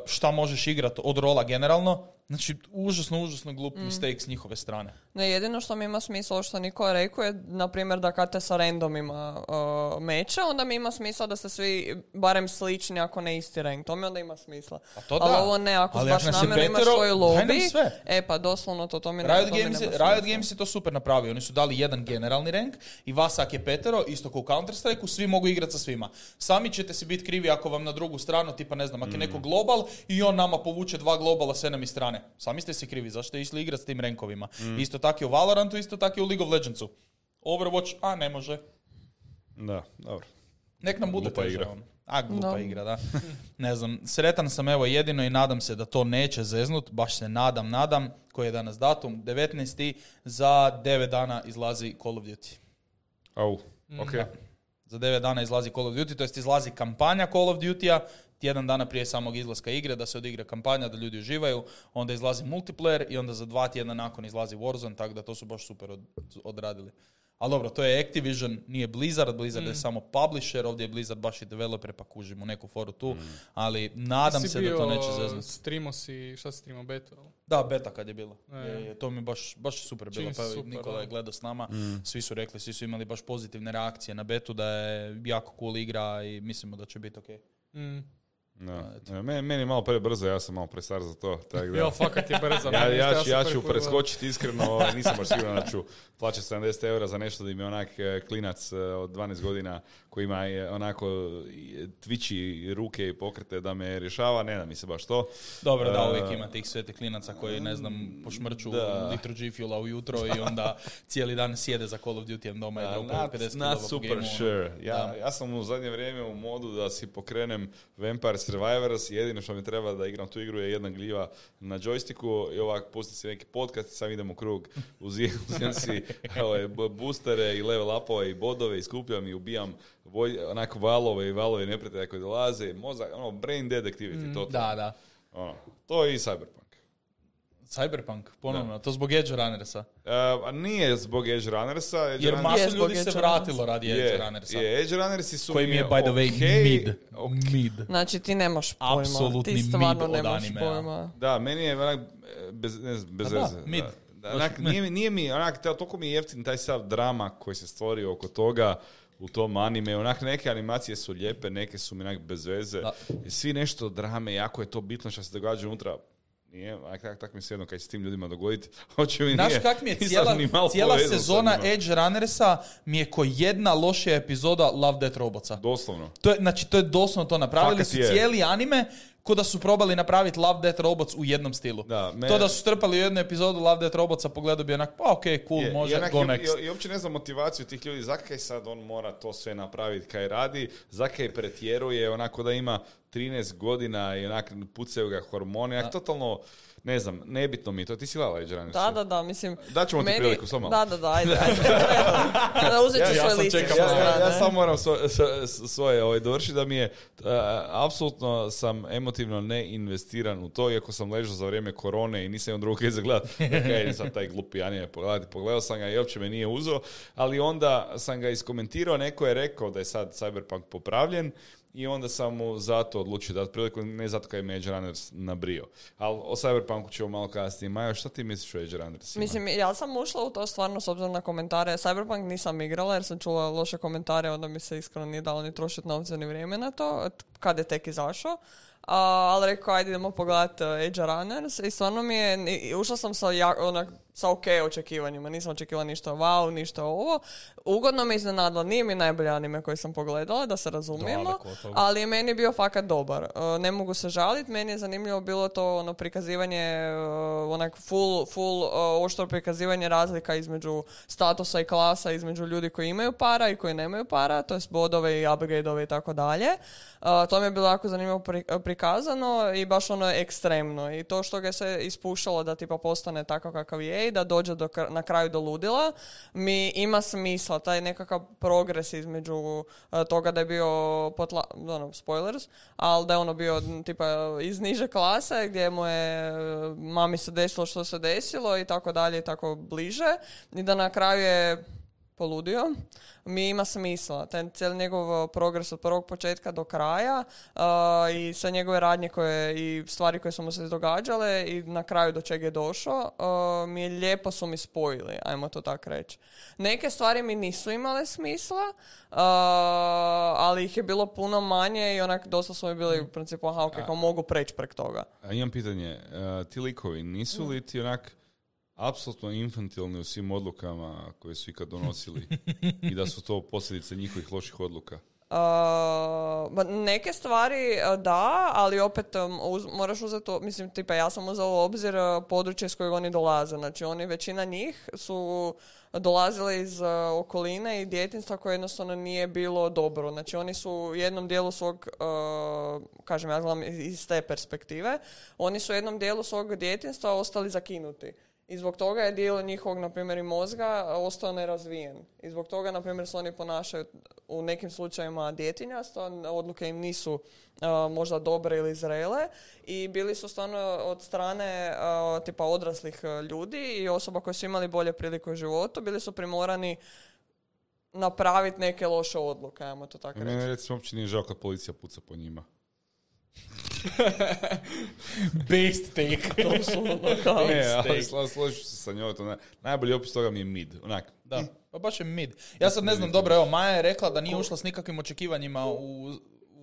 šta možeš igrati od rola generalno. Znači, užasno, užasno glup mistake s njihove strane. Ne, jedino što mi ima smisla, ovo što Niko rekao je, na primjer, da kad te sa randomima uh, meče, onda mi ima smisla da ste svi barem slični, ako ne isti rank. To mi onda ima smisla. A to Ali da. ovo ne, ako Ali baš namjerno imaš svoj lobby, sve. e pa doslovno to, to mi ne, Riot to Games, nema Riot. Games je to super napravio. Oni su dali jedan generalni rank i vas ak je petero, isto kao u Counter-Strike, svi mogu igrati sa svima. Sami ćete si biti krivi ako vam na drugu stranu, tipa ne znam, ako je neko global i on nama povuče dva globala sve nam iz strane. Sami ste si krivi, zašto ste išli igrati s tim rankovima. Isto tako je u Valorantu, isto tako je u League of Legendsu. Overwatch, a ne može. Da, dobro. Nek nam bude Glupa teže, igra. ono. A, glupa Da. igra, da. ne znam, sretan sam evo jedino i nadam se da to neće zeznut, baš se nadam, nadam, koji je danas datum, 19. za 9 dana izlazi Call of Duty. Au, ok. Da. Za 9 dana izlazi Call of Duty, to jest izlazi kampanja Call of Duty-a, tjedan dana prije samog izlaska igre, da se odigra kampanja, da ljudi uživaju, onda izlazi multiplayer i onda za dva tjedna nakon izlazi Warzone, tako da to su baš super od- odradili. Ali dobro, to je Activision, nije Blizzard, Blizzard je samo publisher, ovdje je Blizzard baš i developer, pa kužimo neku foru tu, ali nadam se da to neće zeznuti. Streamo si, šta si streamo, beta? Da, beta kad je bila. E. Je, je, to mi je baš, baš super bilo. Pa super, Nikola je da. gledao s nama, svi su rekli, svi su imali baš pozitivne reakcije na betu, da je jako cool igra i mislimo da će biti ok. Da. E, Meni, meni je malo prebrzo, ja sam malo prestar za to. Tak da. Jo, fakat je brzo. (laughs) Ja, ja, ja prvi ću preskočiti iskreno, nisam baš siguran da ću plaćati 70 eura za nešto da mi onak e, klinac e, od 12 godina koji ima onako e, tvići ruke i pokrete da me rješava, ne da mi se baš to. Dobro, da, E, uvijek ima tih svete klinaca koji, ne znam, pošmrču litru G Fuela ujutro i onda cijeli dan sjede za Call of Duty doma i Da, not, 50 not super gameu, ono. sure. Ja, ja sam u zadnje vrijeme u modu da si pokrenem Vampire Survivors. Jedino što mi treba da igram tu igru je jedna gljiva na joysticku i ovak pustim si neki podcast i sam idem u krug. Uzijem, (laughs) si ove, b- boostere i level upove i bodove i skupljam i ubijam voj, onako valove i valove neprijatelja koji dolaze. Mozak, ono, brain dead activity. to, Mm, Da, da. Ono, to je i Cyberpunk. Cyberpunk, ponovno, to zbog Edge Runnersa. Uh, a nije zbog Edge Runnersa. Edge Jer masu Je ljudi se vratilo radi Edge Runnersa. je, Edge Runnersi su Koji mi je, by the way, okej, mid. ok. Mid. Znači ti nemaš pojma. Apsolutni ti stvarno mid nemaš animea. pojma. Da, meni je onak, bez, ne znam, bez A da, veze. mid. Da, da, onak, nije, mi- nije mi, onak, toliko mi je jeftin taj sav drama koji se stvorio oko toga u tom anime. Onak, neke animacije su lijepe, neke su mi onak bez veze. Da. I svi nešto drame, jako je to bitno što se događa unutra. Nije, onak, tak, tak mi se jedno kaj se s tim ljudima dogoditi. (laughs) Hoće mi Znaš kak mi je (laughs) cijela, cijela sezona. Edge Runnersa mi je ko jedna lošija epizoda Love, Death, Robotsa. Doslovno. To je, znači, to je doslovno to. Napravili Fakat su je. cijeli anime ko da su probali napraviti Love, Death, Robots u jednom stilu. Da, me- To da su strpali u jednu epizodu Love, Death, Robotsa, pogledao bi onak, pa ok, cool, Je, može, onak- go next. I, i uopće ne znam motivaciju tih ljudi, zakaj sad on mora to sve napraviti kaj radi, zakaj pretjeruje, onako da ima 13 godina i onak pucaju ga hormoni, onak totalno, ne znam, nebitno mi je to. Ti si Edge Runners? Da, da, da, mislim... Daćemo ti meni- priliku, samo malo. Da, da, da, ajde, ajde. (laughs) Uzet ću Ja- ja svoj sam list. čekam ja, ja, ja samo moram svoje ovaj, dovršiti da mi je uh, apsolutno sam emotivno ne investiran u to, iako sam ležao za vrijeme korone i nisam imao drugog za gledat. (laughs) Ok, sad taj glupi anime pogledati. Pogledao sam ga i uopće me nije uzeo, ali onda sam ga iskomentirao, neko je rekao da je sad Cyberpunk popravljen i onda sam mu zato odlučio dati priliku, ne zato kaj me Edge Runners nabrio. Ali o Cyberpunku ćemo malo kasnije. Majo, šta ti misliš o Edge Runnersima? Mislim, ja sam ušla u to stvarno s obzirom na komentare. Cyberpunk nisam igrala jer sam čula loše komentare, onda mi se iskreno nije dalo ni trošiti novce ni vrijeme na to, kad je tek izašao. Ali rekao, ajde idemo pogledati Age Runners i stvarno mi je, i- ušla sam sa, ja, onak, sa ok očekivanjima, nisam očekivala ništa wow, ništa ovo. Ugodno me iznenadilo, nije mi najbolji anime koji sam pogledala, da se razumijemo, ali je meni bio fakat dobar. Uh, ne mogu se žaliti, meni je zanimljivo bilo to ono prikazivanje, uh, onak full, full oštro prikazivanje razlika između statusa i klasa, između ljudi koji imaju para i koji nemaju para, to jest bodove i upgradeove i tako dalje. To mi je bilo jako zanimljivo pri- prikazano i baš ono ekstremno. I to što ga se ispuštalo da tipa postane takav kakav je i da dođe do, na kraju do ludila, mi ima smisla. Taj nekakav progres između uh, toga da je bio potla, ono, spoilers, ali da je ono bio tipa iz niže klase gdje mu je uh, mami se desilo što se desilo i tako dalje i tako bliže i da na kraju je poludio, mi ima smisla. Ten cijeli njegov uh, progres od prvog početka do kraja uh, i sve njegove radnje koje i stvari koje su mu se događale i na kraju do čega je došao, uh, mi je lijepo su mi spojili, ajmo to tako reći. Neke stvari mi nisu imale smisla, uh, ali ih je bilo puno manje i onak dosta su mi bili u principu, aha, ok, kao mogu preći prek toga. A imam pitanje, e, ti likovi nisu li ti onak apsolutno infantilni u svim odlukama koje su ikad donosili i da su to posljedice njihovih loših odluka? Uh, neke stvari uh, da, ali opet uz- moraš uzeti, to- mislim, tipa ja sam uzela u obzir uh, područje s kojeg oni dolaze. Znači, oni, većina njih su dolazile iz uh, okoline i djetinstva koje jednostavno nije bilo dobro. Znači, oni su u jednom dijelu svog, uh, kažem, ja gledam iz te perspektive, oni su u jednom dijelu svog djetinstva ostali zakinuti. I zbog toga je dio njihovog, na primjer, i mozga ostao nerazvijen. I zbog toga, na primjer, se oni ponašaju u nekim slučajevima djetinjasto, odluke im nisu možda dobre ili zrele i bili su stvarno od strane tipa odraslih ljudi i osoba koji su imali bolje prilike u životu, bili su primorani napraviti neke loše odluke, ajmo to tako reći. Mene recimo uopće nije žao kad policija puca po njima. Based take. (laughs) To su kao- (laughs) Ne, ali sla- složit ću se sa njoj, to ne- najbolji opis toga mi je mid. Onak, Da, pa baš je mid. Ja sad ne znam, dobro, evo, Maja je rekla da nije ušla s nikakvim očekivanjima u,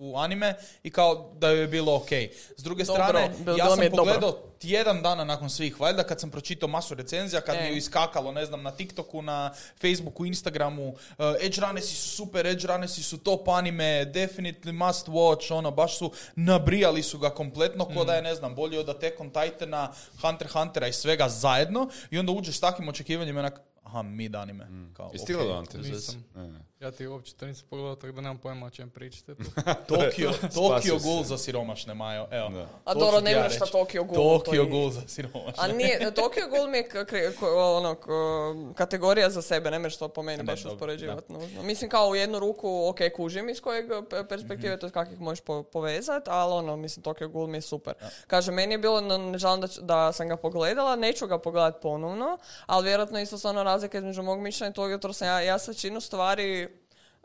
u anime i kao da joj je bilo ok. S druge Dobro, strane, bilo- ja sam dobro. pogledao tjedan dana nakon svih, valjda kad sam pročitao masu recenzija, kad E. mi je iskakalo, ne znam, na TikToku, na Facebooku, Instagramu, uh, Edge Runnersi su super, Edge Runnersi su top anime, definitely must watch, ono, baš su, nabrijali su ga kompletno, ko da je, ne znam, bolji od Attack on Titana, Hunter Huntera i svega zajedno, i onda uđeš s takvim očekivanjima, onak, aha, mid anime. Kao, Jesi stigla Ja ti uopće to nisam pogledao, tako da nemam pojma o čem pričate. tu. (laughs) (laughs) Tokio, (laughs) Tokio. Ghoul za siromašne, Majo. Evo. Da. A To dobro, ne ja znaš šta reći. Tokyo Ghoul, to Tokio je- Ghoul za siromašne. A nije, Tokyo Ghoul mi je k- ko- ono, k- kategorija za sebe, ne možeš to po meni Ne, baš uspoređivati. nužno. Mislim kao u jednu ruku, ok, kužim iz kojeg pe- perspektive, Mhm. to je kako ih možeš po- povezati, ali ono, mislim, Tokyo Ghoul mi je super. Kaže, meni je bilo, no, ne žalim da, ć- da sam ga pogledala, neću ga pogledati ponovno, ali vjerojatno isto stvarno razlika između mog mišljenja i toga, jer sam ja, ja većinu stvari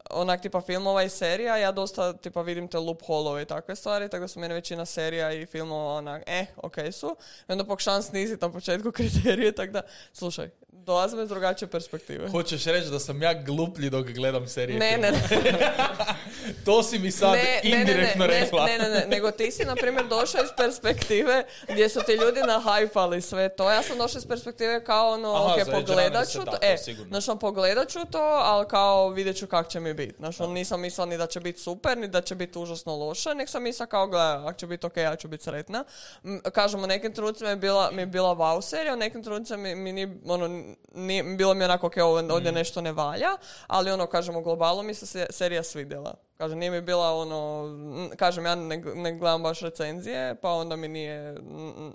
onak tipa filmova i serija, ja dosta tipa vidim te loopholove i takve stvari, tako da su meni većina serija i filmova onak, eh, ok su. I onda pokušavam sniziti na početku (laughs) kriterije, tako da, slušaj, dolazim iz drugačije perspektive. Hoćeš reći da sam ja gluplji dok gledam serije Ne, ne, ne, (laughs) To si mi sad indirektno ne, rekla. Ne, ne, ne, nego ti si, na primjer, došao iz perspektive gdje su ti ljudi nahajpali sve to. Ja sam došla iz perspektive kao ono, Aha, ok, za Edge pogledat ću to. to E, znaš, ono, pogledat ću to, ali kao vidjet ću kak će mi biti. Znaš, ono, nisam mislila ni da će biti super, ni da će biti užasno loše, nek sam mislila kao, gledaj, ako će biti ok, ja ću biti sretna. M, Kažem, u nekim trenucima je bila, mi je bila wow serija, u nekim trenucima mi, mi nije, ono, nije, bilo mi onako, ok, ovdje Mm. nešto ne valja, ali ono, kažem, u globalu mi se- serija svidjela. Kažem, nije mi bila ono, kažem, ja ne, ne gledam baš recenzije, pa onda mi nije,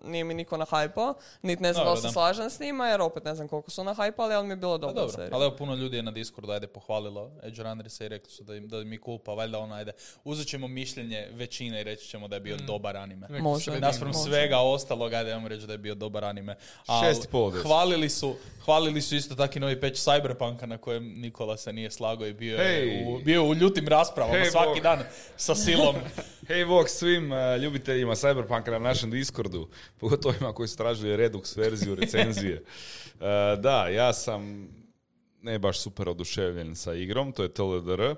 nije mi niko nahajpao, niti ne znam da se slažem s njima, jer opet ne znam koliko su nahajpali, ali mi je bilo Pa dobro. dobro, serija. ali evo puno ljudi je na Discordu ajde pohvalilo Edge Runnersa i rekli su da im, da im je cool, pa valjda ono ajde. Uzet ćemo mišljenje većine i reći ćemo da je bio dobar anime. Može. Naspram Može. svega ostalog, ajde vam reći da je bio dobar anime. Ali Šest hvalili su, hvalili su isto taki novi peć Cyberpunka na kojem Nikola se nije slagao i bio, je, Hej. u, bio je u ljutim raspravama Hej, svaki Bog. dan sa silom. (laughs) Hej Bog svim uh, ljubiteljima Cyberpunka na našem Discordu, pogotovo ima koji su tražili Redux verziju recenzije. Uh, (laughs) da, ja sam ne baš super oduševljen sa igrom, to je TLDR. Uh,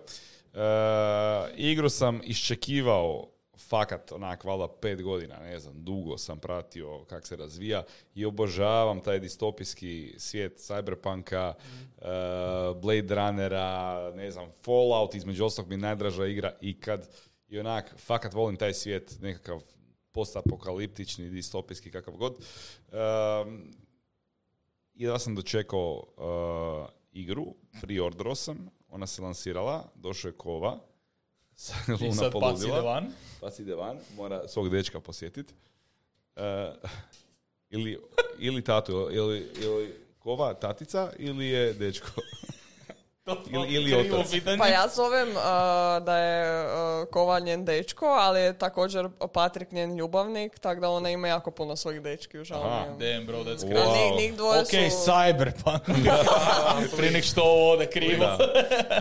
igru sam iščekivao fakat onak valjda pet godina, ne znam, dugo sam pratio kako se razvija i obožavam taj distopijski svijet Cyberpunka, uh, Blade Runnera, ne znam, Fallout, između ostalog mi najdraža igra i kad i onak, fakat volim taj svijet, nekakav postapokaliptični, distopijski, kakav god. Um, i da sam dočekao uh, igru, priorderao sam, ona se lansirala, došao je kova, I (laughs) Luna sad pas ide van. Pas ide van, mora svog dečka posjetiti. (laughs) ili, ili tatu, ili, ili kova tatica ili je dečko. (laughs) Ili- ili otac. Pa ja zovem uh, da je uh, Kova njen dečko, ali je također Patrik njen ljubavnik, tako da ona ima jako puno svojih dečki u žalom. Aha. Damn bro, that's Wow. crazy. Njih, njih dvoje Ok, su... Cyberpunk. (laughs) Prije nek što ovo ode krivo. Da,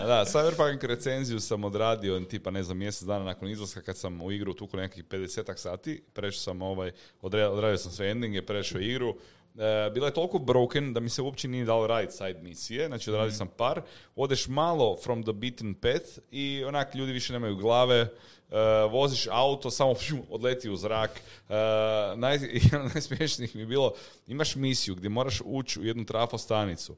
da Cyberpunk recenziju sam odradio tipa ne znam mjesec dana nakon izlaska kad sam u igru tuku nekih 50 sati, prešao sam ovaj, odradio sam sve endinge, prešao igru. E, bila je toliko broken da mi se uopće nije dalo raditi side misije, znači odradio sam par, odeš malo from the beaten path i onak ljudi više nemaju glave, e, voziš auto, samo fju, odleti u zrak. E, naj, (laughs) jedan od najsmiješnijih mi je bilo, imaš misiju gdje moraš ući u jednu trafostanicu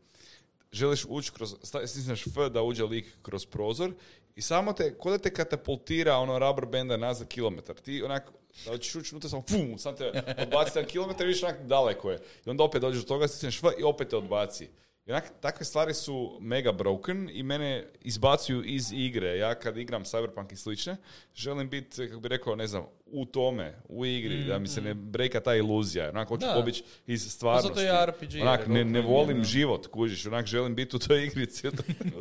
želiš ući kroz, stisneš F da uđe lik kroz prozor i samo te, ko da te katapultira ono rubber benda nazad kilometar. Ti onak, da hoćeš ući unutra, samo fum, sam te odbaci jedan kilometar i vidiš onak daleko je. I onda opet dođeš do toga, stisneš F i opet te odbaci. I onak, takve stvari su mega broken i mene izbacuju iz igre. Ja kad igram Cyberpunk i slične, želim biti, kako bi rekao, ne znam, u tome, u igri, da mi se ne breka ta iluzija. Onak, hoću Da. pobjeći iz stvarnosti. zato je RPG, Onak, ne, ne volim da. život, kužiš, onak, želim biti u toj igrici. (laughs)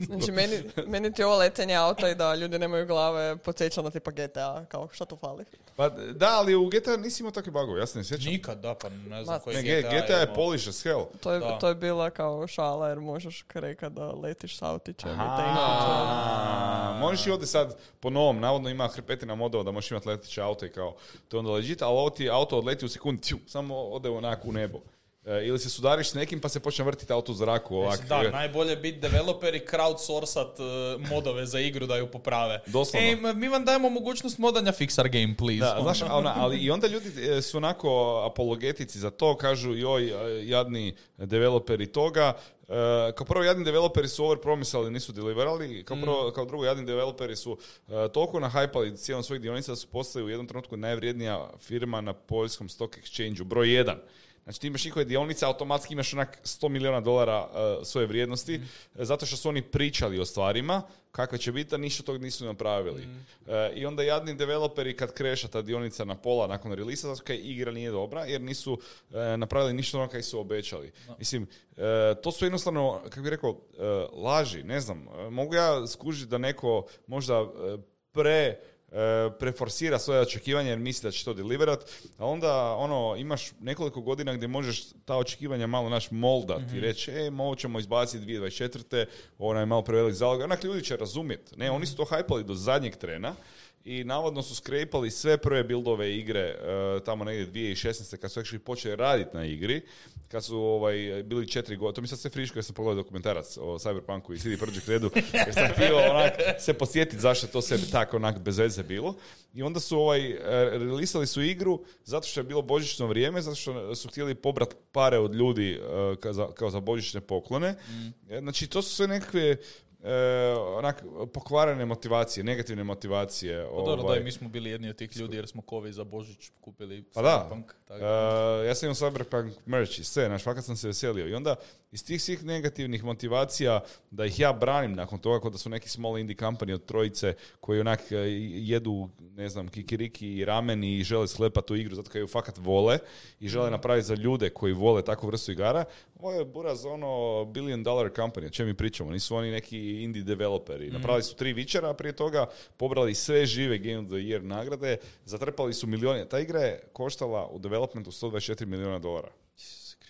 Znači, meni, meni ti ovo letenje auta i da ljudi nemaju glave podsjeća na tipa GTA, kao šta tu fali? pa da, ali u GTA nisi imao takve bagove, ja se ne sjećam. Nikad, da, pa ne znam Ma, koji Ne, GTA, GTA je imao. polish as hell. To je, Da. to je bila kao šala jer možeš rekat da letiš s autićem i možeš i ovdje sad po novom, navodno ima hrpetina modova da možeš imati leteće auto i kao, to je onda legit, ali ovo ti auto odleti u sekundi, samo ode onako u nebo. E, ili se sudariš s nekim pa se počne vrtiti auto u zraku ovak. Da, najbolje biti developer i crowdsourcat uh, modove za igru da ju poprave. Doslovno. Ej, mi vam dajemo mogućnost modanja Fixar Game, please. Da, znaš, ona, ali i onda ljudi e, su onako apologetici za to, kažu joj, e, jadni developeri toga. E, kao prvo, jadni developeri su overpromisali, nisu deliverali. Kao prvo, kao drugo, jadni developeri su e, toliko nahajpali cijelom svojih dionica da su postali u jednom trenutku najvrijednija firma na poljskom stock exchange broj jedan. Znači ti imaš njihove dionice, automatski imaš onak 100 milijuna dolara e, svoje vrijednosti, e, zato što su oni pričali o stvarima, kakve će biti, a ništa tog nisu napravili. E, I onda jadni developeri kad kreša ta dionica na pola nakon releasa, zato kaj igra nije dobra, jer nisu napravili ništa ono kaj su obećali. Mislim, to su jednostavno, kako bih rekao, laži, ne znam. Mogu ja skužiti da neko možda pre preforsira svoje očekivanja jer misli da će to deliverat, a onda ono, imaš nekoliko godina gdje možeš ta očekivanja malo naš moldat i reći, e, ovo ćemo izbaciti 2024. Ona je malo prevelik zalog. Onak ljudi će razumjeti. Ne, oni su to hajpali do zadnjeg trena i navodno su skrepali sve prve buildove igre e, tamo negdje 2016. kad su actually počeli raditi na igri, kad su ovaj, bili četiri godine, to mi sad sve friško jer sam pogledao dokumentarac o Cyberpunku i CD Projekt Redu, (laughs) jer sam htio onak se posjetiti zašto to sebi tako onak bez veze bilo. I onda su ovaj, e, releasali su igru zato što je bilo božićno vrijeme, zato što su htjeli pobrat pare od ljudi e, kao za, kao za božićne poklone. E, Znači to su sve nekakve e, onak, pokvarene motivacije, negativne motivacije. Pa dobro, ovaj. da, i mi smo bili jedni od tih ljudi jer smo kovi za Božić kupili Pa da. Tako E, ja sam imao Cyberpunk merch i sve, znaš, fakat sam se veselio. I onda iz tih svih negativnih motivacija da ih ja branim nakon toga, kod da su neki small indie company od trojice koji onak e, jedu, ne znam, kikiriki i ramen i žele sklepati tu igru zato kad ju fakat vole i žele Mhm. napraviti za ljude koji vole takvu vrstu igara. Ovo je buraz ono billion dollar company, o čem mi pričamo. Nisu oni neki indie developeri. Mhm. Napravili su tri Witchera, a prije toga pobrali sve žive Game of the Year nagrade, zatrpali su milijone. Ta igra je koštala u developmentu 124 milijuna dolara.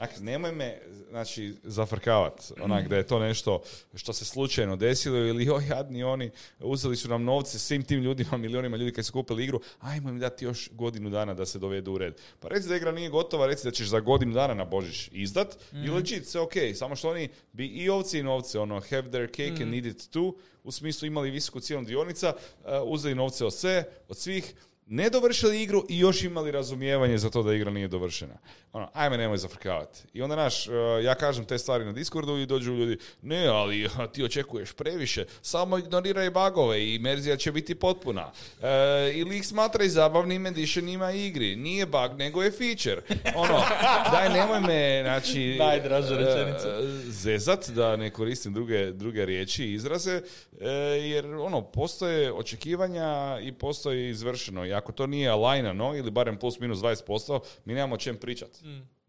Dakle, nemoj me, znači, zafrkavat, onak, da je to nešto što se slučajno desilo ili oj, jadni oni, uzeli su nam novce svim tim ljudima, milionima ljudi koji su kupili igru, ajmo im dati još godinu dana da se dovedu u red. Pa reci da igra nije gotova, reci da ćeš za godinu dana na Božić izdat i legit, sve ok, samo što oni bi i ovci i novce, ono, have their cake and eat it too, u smislu imali visoku cijenu dionica, uh, uzeli novce od sve, od svih, ne dovršili igru i još imali razumijevanje za to da igra nije dovršena. Ono, ajme nemoj zafrkavati. I onda, naš, uh, ja kažem te stvari na Discordu i dođu ljudi, ne, ali (laughs) ti očekuješ previše, samo ignoriraj bagove i merzija će biti potpuna. E, ili ih smatraj zabavnim editionima igri. Nije bug, nego je feature. Ono, (laughs) daj, nemoj me, znači... Najdraža rečenica. e, zezat, da ne koristim druge, druge riječi i izraze, e, jer ono, postoje očekivanja i postoji izvršeno. I ako to nije alajnano, ili barem plus minus 20%, mi nemamo o čem pričat.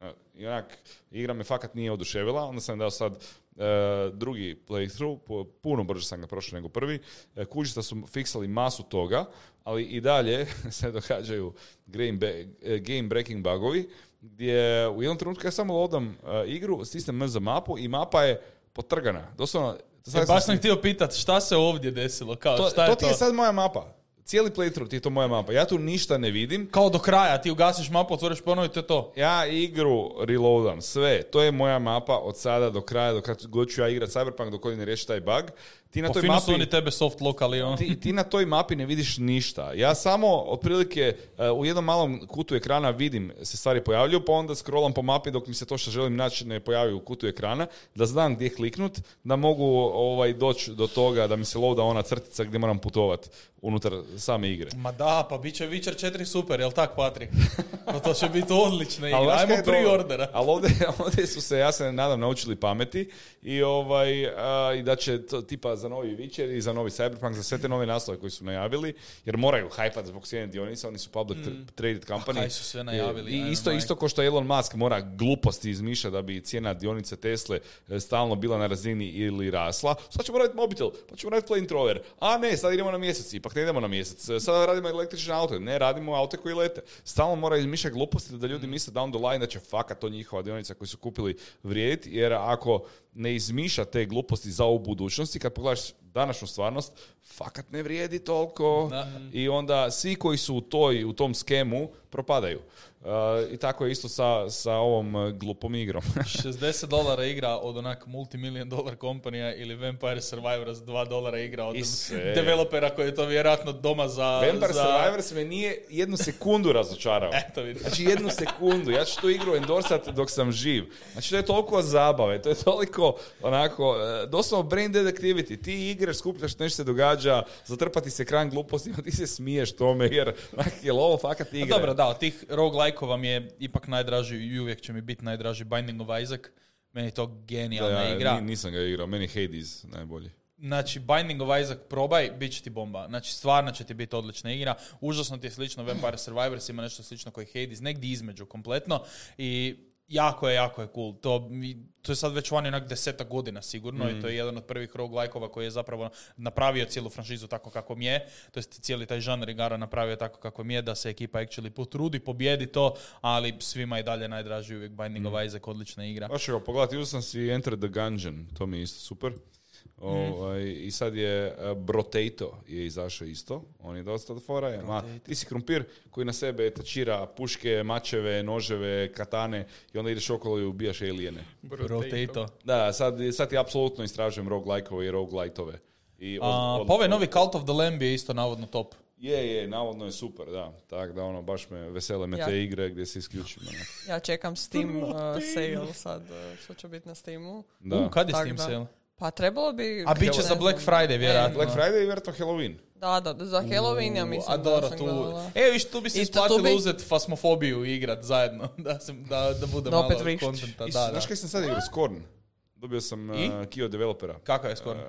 E, I onak, igra me fakat nije oduševila, onda sam dao sad e, drugi playthrough, pu- puno brže sam ga prošao nego prvi. E, kužišta su fiksali masu toga, ali i dalje (laughs) se događaju game, e, game breaking bugovi, gdje u jednom trenutku ja samo lodam e, igru, stisnem M za mapu i mapa je potrgana. Doslovno, E, baš sam htio pitat šta se ovdje desilo, kao to, šta je to to? ti je sad moja mapa. Cijeli playthrough ti je to moja mapa. Ja tu ništa ne vidim. Kao do kraja, ti ugasiš mapu, otvoriš ponovo i to je to. Ja igru reloadam, sve. To je moja mapa od sada do kraja, dok kad god ću ja igrat Cyberpunk, dok oni ne riješi taj bug. Ti na toj mapi... su oni tebe soft lokali, ono. ti, ti na toj mapi ne vidiš ništa. Ja samo otprilike uh, u jednom malom kutu ekrana vidim se stvari pojavljuju, pa onda scrollam po mapi dok mi se to što želim naći ne pojavi u kutu ekrana, da znam gdje kliknut, da mogu ovaj, doći do toga da mi se loada ona crtica gdje moram putovat unutar same igre. Ma da, pa bit će Witcher 4 super, jel tak, Patrik? Pa to će biti odlična igra. Ali Ajmo pre-ordera. Ali ovdje, (laughs) ovdje su se, ja se nadam, naučili pameti i, ovaj, a, i da će to, tipa za novi Witcher i za novi Cyberpunk, za sve te nove naslove koji su najavili, jer moraju hajpat zbog cijene dionica, oni su public tr- traded company. Mm. kaj su sve najavili, I, isto, majke. isto ko što Elon Musk mora gluposti izmišlja da bi cijena dionice Tesle e, stalno bila na razini ili rasla. Sad ćemo raditi mobitel, pa ćemo raditi flamethrower. A ne, sad idemo na mjesec, ipak ne idemo na mjesec. E, Sad radimo električne auto, ne radimo aute koji lete. Stalno mora izmišljati gluposti da ljudi misle down the line da će fakat to njihova dionica koju su kupili vrijediti, jer ako ne izmišlja te gluposti za u budućnosti, kad pogledaš današnju stvarnost, fakat ne vrijedi toliko Da. i onda svi koji su u toj, u tom skemu propadaju. Uh, I tako je isto sa, sa ovom uh, glupom igrom. (laughs) 60 dolara igra od onak multimillion dolar kompanija ili Vampire Survivors 2 dolara igra od developera koji je to vjerojatno doma za... Vampire za... Survivors me nije jednu sekundu razočarao. Eto vidiš. Znači jednu sekundu, ja ću tu igru endorsat dok sam živ. Znači to je toliko zabave, to je toliko onako, e, doslovno brain dead activity. Ti igraš, skupljaš, nešto se događa, zatrpati se ekran glupostima, ti se smiješ tome jer, onak, jel ovo fakat igra? Dobro, da, od tih roguelike-ova mi je ipak najdraži i uvijek će mi biti najdraži Binding of Isaac. Meni je to Da, genijalna ja, igra. ni- nisam ga igrao, meni je Hades najbolji. Znači, Binding of Isaac probaj, bit će ti bomba. Znači, stvarno će ti biti odlična igra. Užasno ti je slično Vampire Survivors, ima nešto slično koji Hades, negdje između kompletno. I jako je, jako je cool. To, mi- to je sad već vani onak deseta godina sigurno i to je jedan od prvih roguelike-ova koji je zapravo napravio cijelu franšizu tako kako mi je. To jest cijeli taj žanr igara napravio tako kako mi je, da se ekipa actually potrudi, pobjedi to, ali svima je dalje najdraži uvijek Binding of Isaac, odlična igra. Baš evo, pogledajte, uzeo sam si Enter the Gungeon, to mi je isto super. Ovaj, I sad je uh, Brotato je izašao isto, on je dosta od fora. je, Ma, ti si krumpir koji na sebe tačira puške, mačeve, noževe, katane i onda ideš okolo i ubijaš alijene. Rotato. Da, sad, sad je apsolutno istražujem roguelike-ove i roguelite-ove. I od- A, od- pa ovaj novi Cult of the Lamb je isto navodno top. Je, je, navodno je super, da. Tako da ono, baš me vesele me Ja. te igre gdje se isključim. onak. Ja čekam Steam uh, sale sad, uh, što će biti na Steamu. Da. U, kad je Tak Steam da. sale? Pa trebalo bi... A bit će za Black. Friday, vjerojatno. Black Friday je vjerojatno Halloween. Da, da, za Halloween ja mislim A da sam tu... gledala. E, viš, tu bi se I isplatilo bi- uzet fasmofobiju i igrat zajedno. (laughs) Da, se, da, da bude Da malo opet kontenta. I Da, da. Znaš kaj sam sad igrao? Scorn. Dobio sam I? uh, Kio developera. Kakav je Scorn? Uh,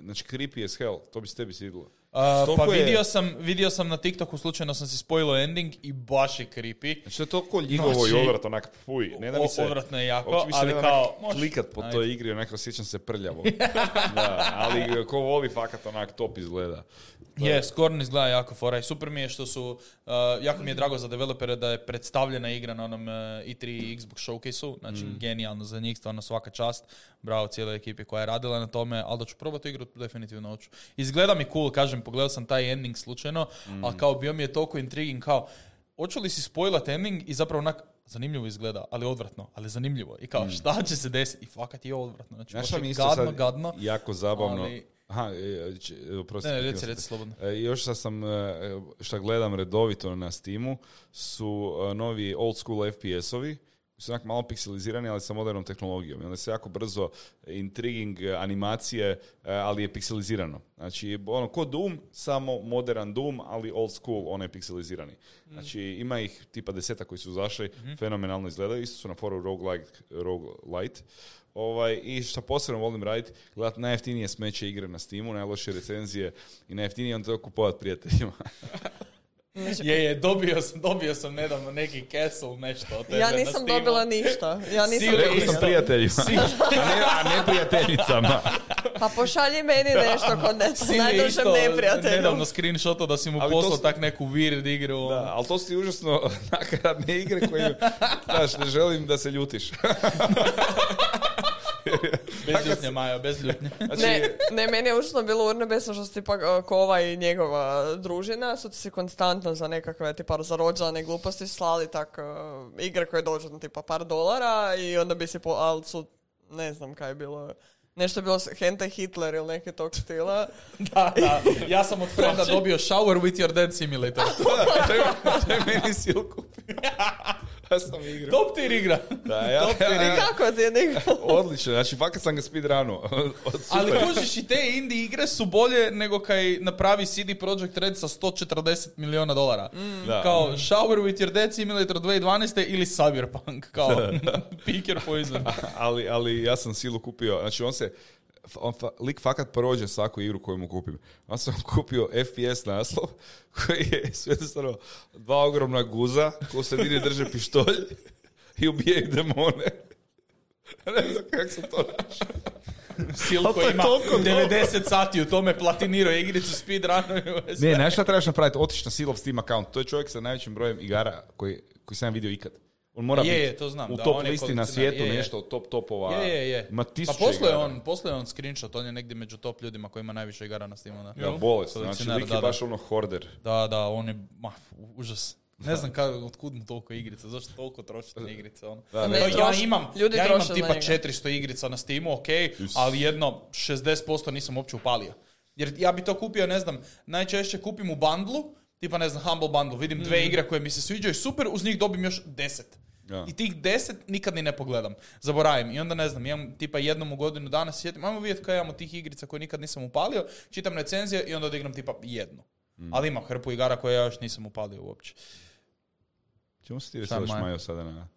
znači, creepy as hell. To bi se tebi svidjelo. A, pa je- vidio sam, vidio sam na TikToku, slučajno sam si spojilo ending i baš je creepy. Znači, to je toliko ljigovo i Znači, odvrat, onak, fuj. Ne da mi se... O- odvratno je jako, uopće mi se ali ne da kao, onak može. klikat po Ajde. toj igri, onako osjećam se prljavo. (laughs) da, ali ko voli fakat onak top izgleda. Je, Scorn izgleda jako fora i super mi je što su, uh, jako mi je drago za developere da je predstavljena igra na onom uh, E3 Xbox Showcase-u, znači Mm. genijalno za njih, stvarno svaka čast, bravo cijeloj ekipi koja je radila na tome, ali da ću probati igru, definitivno hoću. Izgleda mi cool, kažem, pogledao sam taj ending slučajno, Mm. ali kao bio mi je toliko intriguing, kao, hoću li si spoilat ending i zapravo onak, zanimljivo izgleda, ali odvratno, ali zanimljivo. I kao, šta će se desiti? I fakat je odvratno. Znači, Mm. Znaš šta mi gadno, sad gadno. jako zabavno? ali- Aha, e, će- e, oprosti. Ne, reci, reci slobodno. E, još šta sam, e, šta gledam redovito na Steamu, su e, novi old school FPS-ovi, su onak malo pikselizirani, ali sa modernom tehnologijom. I onda se jako brzo intriguing e, animacije, e, ali je pikselizirano. Znači, ono, ko Doom, samo modern Doom, ali old school, je pikselizirani. Znači, ima ih tipa deseta koji su zašli, fenomenalno izgledaju, isto su na foru roguelike, roguelite. Ovaj, I što posebno volim raditi, gledati najjeftinije smeće igre na Steamu, najlošije recenzije i najjeftinije onda to kupovati prijateljima. (laughs) Je, je, dobio sam, dobio sam nedavno neki castle, nešto od tebe Ja nisam dobila ništa. Ja nisam Sile Rekao dobila. sam prijateljima, (laughs) a ne, a ne prijateljicama. (laughs) Pa pošalji meni nešto kod ne, najdužem neprijatelju. nedavno screenshotao da si mu Ali poslao su- tak neku weird igru. Da, ali to su ti užasno (laughs) nakaradne igre koje, znaš, ne želim da se ljutiš. (laughs) Bez ljutnje, Majo, bez ljutnje. (laughs) Znači, Ne, ne, meni je užasno bilo urnebesno što su tipa uh, Kova i njegova družina su ti se konstantno za nekakve tipa za rođane gluposti slali tak uh, igre koje dođu na tipa par dolara i onda bi se po, ali su, ne znam kaj je bilo, nešto je bilo Hentai Hitler ili neke tog stila. (laughs) Da, da. Ja sam od frenda dobio Shower with your Dead Simulator. (laughs) to je, meni sil kupio. (laughs) Ja sam igrao. Top tier igra. Da, ja, Top tier igra. Kako ti je nego? Odlično, znači fakat sam ga speedrunuo. Od- Super. Ali kužiš i te indie igre su bolje nego kaj napravi CD Projekt Red sa 140 miliona dolara. Da. Kao Shower with your Dead Simulator 2012. ili Cyberpunk. Kao pick your poison. ali, ali ja sam silu kupio, znači on se, on fa, lik fakat prođe svaku igru koju mu kupim. On sam (laughs) kupio FPS naslov (laughs) koji je sve jednostavno dva ogromna guza koji u sredini drže pištolj (laughs) i ubijaju demone. ne znam kako sam to našao. Sil koji ima toliko dobro. 90 sati u tome platinirao igricu speedrunuju. Ne, znaš šta trebaš napraviti? Otići na Silov Steam account. To je čovjek sa najvećim brojem igara koji, koji sam ja vidio ikad. On mora Je, biti je, to znam, u da, top on je listi na svijetu, je, je. nešto od top topova. Je, je, je. Ima Pa posluje igara. on, posluje on screenshot, on je negdje među top ljudima koji ima najviše igara na Steamu. Da, Da, bolest. Znači, lik je baš ono horder. Da, da, on je, ma, užas. Ne znam kako, otkud mu toliko igrica, zašto toliko trošite na igrice, ono. Da, Ne, ja imam, ljudi ja imam tipa njega. 400 igrica na Steamu, ok, ali jedno 60% nisam uopće upalio. Jer ja bi to kupio, ne znam, najčešće kupim u bundlu, tipa ne znam, Humble Bundle, vidim dve Mhm. igre koje mi se sviđaju, super, uz njih dobim još 10. Ja. I tih 10 nikad ni ne pogledam. Zaboravim. I onda ne znam, imam tipa jednom u godinu dana sjetim, ajmo vidjeti kaj imamo tih igrica koje nikad nisam upalio, čitam recenzije i onda odigram tipa jednu. Mm. Ali imam hrpu igara koje ja još nisam upalio uopće. Čemu se ti veseliš? Majo, sada na...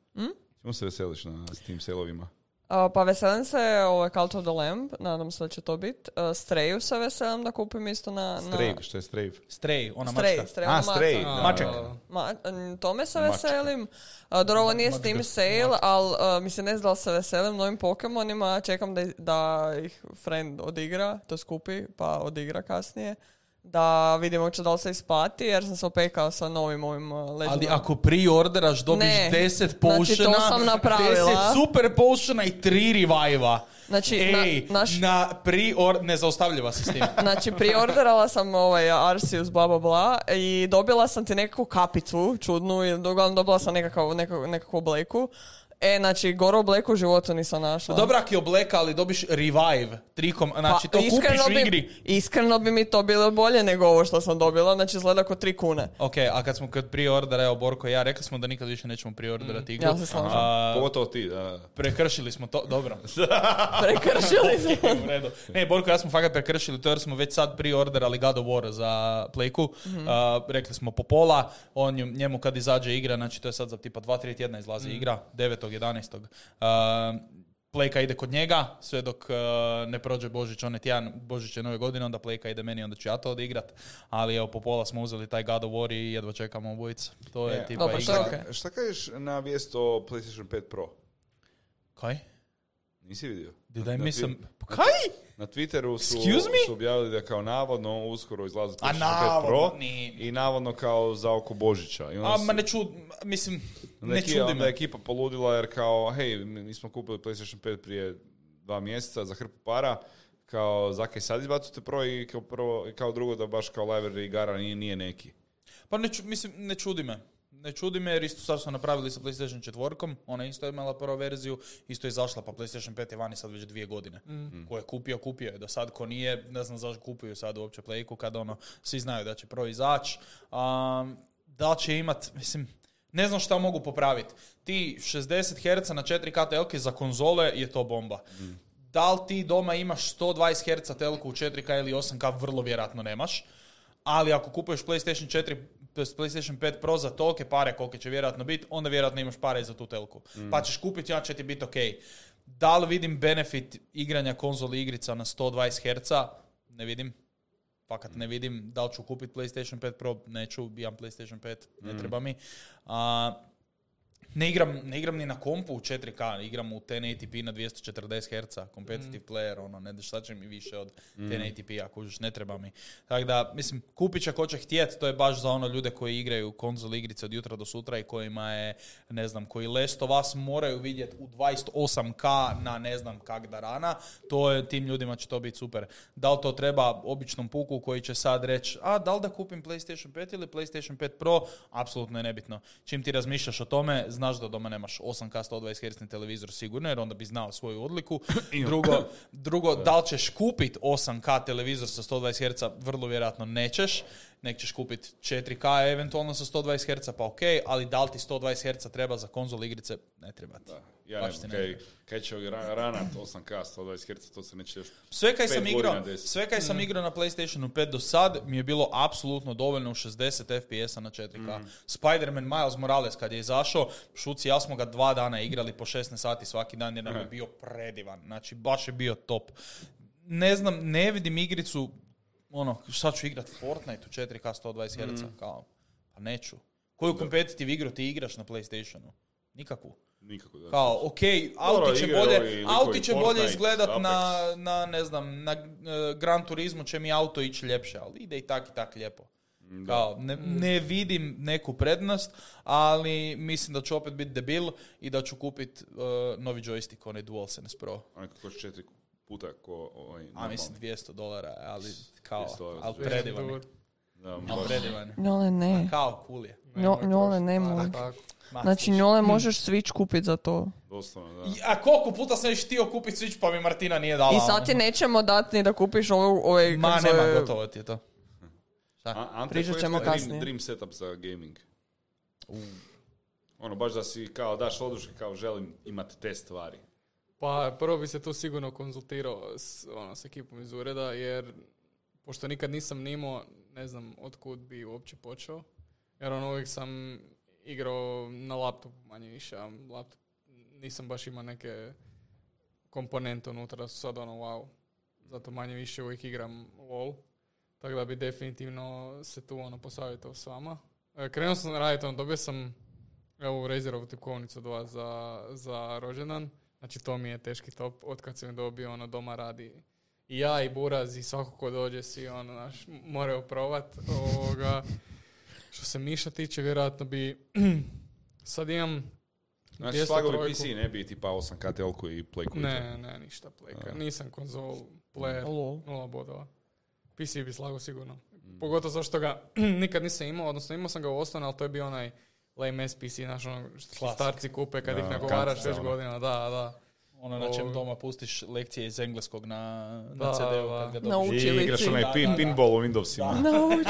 Čemu se veseliš na Steam sale-ovima? Pa veselim se ovaj Cult of the Lamb, nadam se da će to biti. Uh, Strayu se veselim da kupim isto na... Na... što je Strave? Stray, ona Stray, mačka. Stray, A, ona Stray, da. Maček. Ma, tome se Mačka. veselim. A, dobro, ovo nije Mačka. Steam sale, ali uh, mislim ne znam da se veselim novim Pokemonima. Čekam da, da ih friend odigra, to skupi, pa odigra kasnije. Da vidimo će da li se isplati, jer sam se opekao sa novim ovim uh, Ali legendom. ako pre-orderaš dobiš Ne. 10 Znači, to potiona, napravila. 10 super potiona i 3 revive-a. Znači, na- Ej, naš- na pre-or... Ne zaustavljiva se s tim. (laughs) Znači, priorderala sam ovaj Arceus bla bla bla i dobila sam ti nekakvu kapicu čudnu i uglavnom dobila sam nekakav, nekakvu, nekakvu bleku E, znači, Goro Black u životu nisam našla. Dobro ako je obleka, ali dobiš revive. Trikom, znači to Pa, kupiš u bi, igri. Iskreno bi mi to bilo bolje nego ovo što sam dobila, znači izgleda kao tri kune. Ok, a kad smo kod preordera, evo Borko i ja, rekli smo da nikad više nećemo preorderati igru. Ja se slažem. A, Pogotovo ti, da. prekršili smo to, dobro. (laughs) Prekršili smo. (laughs) U redu. Ne, Borko ja smo fakat prekršili to jer smo već sad preorderali God of War za Playku. A, rekli smo po pola, on njemu kad izađe igra, znači to je sad za tipa 2-3 tjedna izlazi igra, 9.11. Uh, Playka ide kod njega, sve dok uh, ne prođe Božić, onaj tjedan Božić je nove godine, onda Playka ide meni, onda ću ja to odigrat. Ali evo, po pola smo uzeli taj God of War i jedva čekamo obojica. To je E, tipa igra. je okej. Šta kažeš na vijest o PlayStation 5 Pro? Kaj? Nisi vidio? Did I miss. Kaj? Na Twitteru su, su objavili da kao navodno uskoro izlazi A PlayStation 5 navodno, Pro ni- i navodno kao za oko Božića. I onda A, su- ma ne čud... Mislim, ne je ki- čudi onda je ekipa poludila jer kao, hej, mi smo kupili PlayStation 5 prije dva mjeseca za hrpu para, kao zakaj sad izbacujete Pro i kao, prvo, i kao drugo da baš kao library igara nije, nije neki. Pa ne, ču- mislim, ne čudi me. Ne čudi me jer isto sad su napravili sa PlayStation 4, ona isto je imala prvu verziju, isto je izašla, pa PlayStation 5 je vani sad već dvije godine. Ko je kupio, kupio je. Do sad ko nije, ne znam zašto kupuju sad uopće Playku, kad ono, svi znaju da će Pro izaći. Um, da će imat, (laughs) mislim, ne znam šta mogu popraviti. Ti 60 Hz na 4K telke za konzole je to bomba. Da li ti doma imaš 120 Hz telku u 4K ili 8K, vrlo vjerojatno nemaš. Ali ako kupuješ PlayStation 4, to jest PlayStation 5 Pro za tolike pare kolike će vjerojatno biti, onda vjerojatno imaš pare i za tu telku. Pa ćeš kupiti, ja će ti biti ok. Da li vidim benefit igranja konzoli igrica na 120 Hz? Ne vidim. Fakat ne vidim. Da li ću kupiti PlayStation 5 Pro? Neću, imam PlayStation 5, ne treba mi. A, ne igram, ne igram ni na kompu u 4K, igram u 1080p na 240 Hz, competitive player, ono, ne šta će mi više od 1080p, ako kužiš, ne treba mi. Tako da, mislim, kupit će ko će htjet, to je baš za ono ljude koji igraju konzol igrice od jutra do sutra i kojima je, ne znam, koji Last of Us moraju vidjeti u 28K na ne znam kak da rana, to je, tim ljudima će to biti super. Da li to treba običnom puku koji će sad reći, a da li da kupim PlayStation 5 ili PlayStation 5 Pro, apsolutno je nebitno. Čim ti razmišljaš o tome, znaš da doma nemaš 8K 120 Hz televizor sigurno, jer onda bi znao svoju odliku. (clears throat) drugo, drugo da li ćeš kupit 8K televizor sa 120 Hz, vrlo vjerojatno nećeš. Nek ćeš kupit 4K eventualno sa 120 Hz, pa ok, ali da li ti 120 Hz treba za konzol igrice, ne treba ti. Ja ne Baš ne kaj, kaj će ranat 8K 120 Hz, to se neće još... Sve kaj sam igrao, sve kaj sam igrao na PlayStationu 5 do sad mi je bilo apsolutno dovoljno u 60 FPS-a na 4K. Spider-Man Miles Morales kad je izašao, Šuci ja smo ga dva dana igrali po 16 sati svaki dan jer nam je bio predivan. Znači baš je bio top. Ne znam, ne vidim igricu, ono, sad ću igrat Fortnite u 4K 120 Hz, kao, pa neću. Koju kompetitiv igru ti igraš na PlayStationu? Nikakvu. Nikako da. Kao, ok, auti će bolje, auti će bolje izgledat Apex. na, na, ne znam, na e, Gran Turismo će mi auto ići ljepše, ali ide i tak i tak lijepo. Kao, ne, ne vidim neku prednost, ali mislim da ću opet biti debil i da ću kupit e, novi joystick, onaj DualSense Pro. Onaj kako košta četiri puta ko ovaj... A mislim 200 dolara, ali kao, 200 dolara, ali predivan je. Da, Ali baš. predivan je. Njole ne. Kao, cool je. Njo- njole ne Pa, mogu. Znači njole možeš Switch kupit za to. Doslovno, da. I- A koliko puta sam još htio kupit Switch pa mi Martina nije dala. I sad ti ono. nećemo dati ni da kupiš ovo, ovaj, Ma, kako se nema, zove- gotovo ti je to. A, Ante, Pričat koji je ćemo tvoj dream- kasnije. Dream setup za gaming. Ono, baš da si kao daš oduške, kao želim imati te stvari. Pa prvo bi se tu sigurno konzultirao s, ono, s ekipom iz ureda, jer pošto nikad nisam nimao, ne znam od kud bi uopće počeo. Jer ono uvijek sam igrao na laptopu manje više, a laptop nisam baš imao neke komponente unutra da su sad ono wow. Zato manje više uvijek igram LOL. Tako da bi definitivno se tu ono posavjetao s vama. E, krenuo sam raditi, ono, dobio sam evo Razerovu tipkovnicu od vas za, za rođendan. Znači to mi je teški top. Od kad sam je dobio, ono, doma radi i ja i Buraz i svako ko dođe svi, ono, naš, moraju provat. Ovoga. Što se Miša tiče, vjerojatno bi (clears throat) sad imam Znači, 203 slago bi PC, ne bi tipa 8K telku i to. ne, ne, ništa pleka. Nisam konzol player, Lol. nula bodova. PC bi slago sigurno. Pogotovo zato što ga (clears throat) nikad nisam imao, odnosno imao sam ga u osnovno, ali to je bio onaj lame SPC, znaš ono što starci kupe kad Da, ih nagovaraš već ono. godina, da, da. Ono na čem doma pustiš lekcije iz engleskog na, na CD-u da. kad ga Na dobiš. I igraš onaj pin, pinball u Windowsima.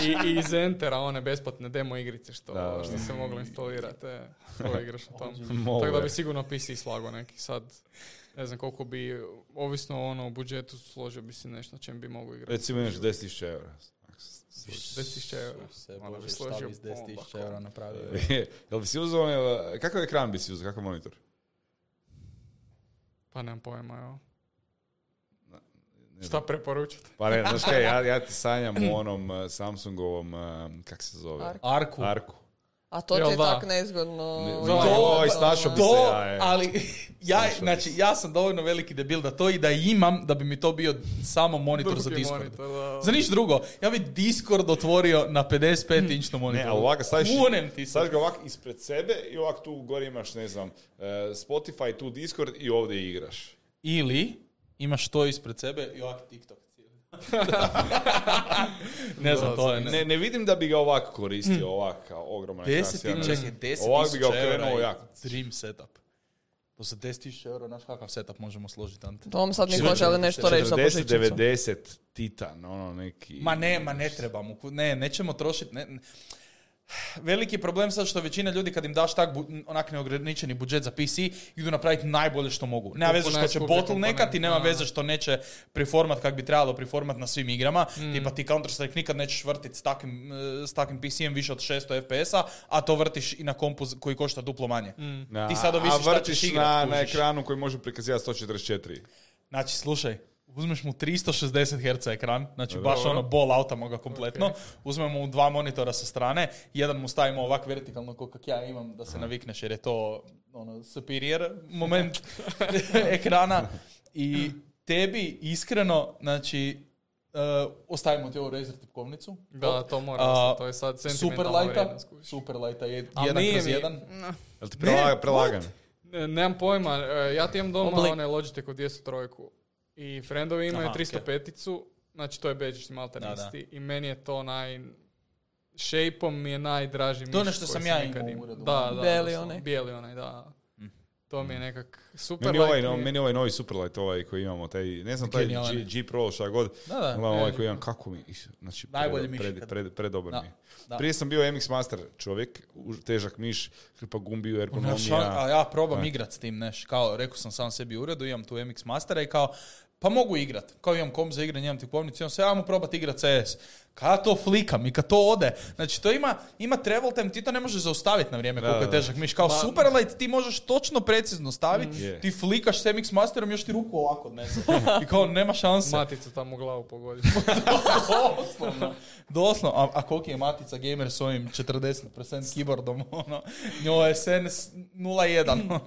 I, I iz Entera, one besplatne demo igrice što, Da, da. što se moglo instalirati, e, to igraš na tom. (laughs) Tako da bi sigurno PC slago neki sad. Ne znam koliko bi, ovisno ono o budžetu, složio bi si nešto na čem bi mogu igrati. Recimo imaš 10.000 eura. 10.000 eura. Se, Malo bi složio s 10.000 bomba, eura napravio? (laughs) Jel bi si uzeo, kakav ekran bi si uzeo, kakav monitor? Pa nemam pojma, evo. Ne Šta preporučate? Pa ne, znaš kaj, ja, ja ti sanjam u (clears throat) onom uh, Samsungovom, uh, kak se zove? Arku. Arku. Arku. A to ti je da? tak nezgodno. Ne, To- to- oj, (laughs) snašao bi se to, ja, je. ali ja, Snašao znači, ja sam dovoljno veliki debil da to i da imam, da bi mi to bio samo monitor za Drugi Discord. monitor, da. Za niš drugo. Ja bi Discord otvorio na 55 inčnom Ne, monitoru. ali ovako staviš, Kunem ti se. staviš ga ovako ispred sebe i ovako tu gore imaš, ne znam, uh, Spotify, tu Discord i ovdje igraš. Ili imaš to ispred sebe i ovak TikTok. (laughs) ne znam, to je... Ne, ne vidim da bi ga ovako koristio, ovako kao ogroman ekran. 10 sjajno. čekaj, 10 Ovako bi ga okrenuo jako. i dream setup. To za 10 tisuća eura, znaš kakav setup možemo složiti, Ante? To vam sad niko želi nešto reći za 40, božićnicu. 90 Titan, ono neki... Ma ne, ma ne trebamo. Ne, nećemo trošiti. Ne, ne. Veliki problem sad što većina ljudi kad im daš tak bu, onak neograničeni budžet za PC, idu napraviti najbolje što mogu. Nema veze što će bottlenekat i nema veze što neće preformat kak bi trebalo preformat na svim igrama. Mm. Tipa ti Counter-Strike nikad nećeš vrtiti s takvim, s takvim PC-em više od 600 FPS-a, a to vrtiš i na kompu koji košta duplo manje. Na, Ti sad ovisiš a šta vrtiš ćeš igrat, na, na ekranu koji može prikazivati 144. Znači, slušaj, uzmeš mu 360 Hz ekran, znači baš ono ball outamo ga kompletno, uzmemo mu dva monitora sa strane, jedan mu stavimo ovak vertikalno kao kak ja imam da se navikneš jer je to ono superior moment (laughs) ekrana i tebi iskreno, znači uh, ostavimo ti ovu Razer tipkovnicu. Da, to mora, A, to je sad Super sentimentalna lighta, super lighta je Al jedan kroz mi- jedan. No. Jel ti prelagan? Ne, Nemam pojma, e, ja ti imam doma Oblik. onaj Logitech od 203 i friendovi imaju Aha, 305 znači to je bežični malter Da, da. isti i meni je to naj... Shapeom mi je najdraži miš To nešto sam ja imao u uredu. Da, da. Bijeli onaj. Bijeli onaj, da. To mi je nekak super Meni ovaj, no, meni ovaj novi Superlight ovaj koji imamo, taj, ne znam, taj G, je. G Pro, šta god, Da, da. ovaj E. koji imam, kako mi, znači, Najbolji pred, miš pred, pred, predobar mi je. Prije sam bio MX Master čovjek, težak miš, hrpa gumbiju, ergonomija. a ja probam igrat s tim, neš, kao, rekao sam sam sebi u uredu, imam tu MX Mastera i kao, pa mogu igrat, kao imam kom za igranje, imam tipovnicu, imam sve, ja mu probat CS. Kada to flikam i kad to ode, znači to ima, ima travel time, ti to ne možeš zaustaviti na vrijeme Da, koliko je težak miš. Kao Superlight ti možeš točno precizno staviti, Je. ti flikaš s MX Masterom, još ti ruku ovako odnese. (laughs) I kao, nema šanse. Maticu tamo u glavu pogodi. (laughs) Doslovno. Doslovno. A, a koliki je Matica Gamer s ovim 40% keyboardom? (laughs) Ono, njoj je SNS 0.1.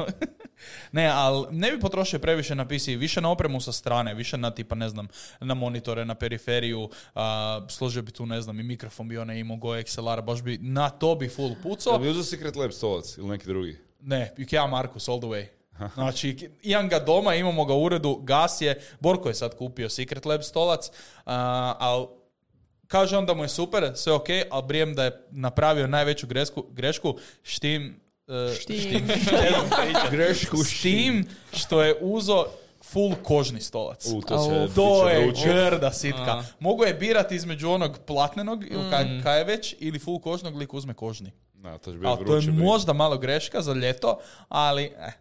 ne, ali ne bi potrošio previše na PC, više na opremu sa strane, više na tipa, ne znam, na monitore, na periferiju, a, složio bi tu, ne znam, i mikrofon bi onaj imao Go XLR, baš bi, na to bi full Jel pucao. bi uzeo Secret Lab stolac ili neki drugi? Ne, Ikea Markus all the way. Znači, imam ga doma, imamo ga u uredu, gas je, Borko je sad kupio Secret Lab stolac, a, ali kaže on da mu je super, sve ok, ali brijem da je napravio najveću grešku, grešku štim, e, Štim. (laughs) pričat. Grešku s tim što je uzo full kožni stolac. U, to Au. će, To je vruće. grda sitka. A. Mogu je birati između onog platnenog, ili kaj, kaj je već, ili full kožnog, lik uzme kožni. Da, to će biti Ali to je vruće. možda malo greška za ljeto, ali eh.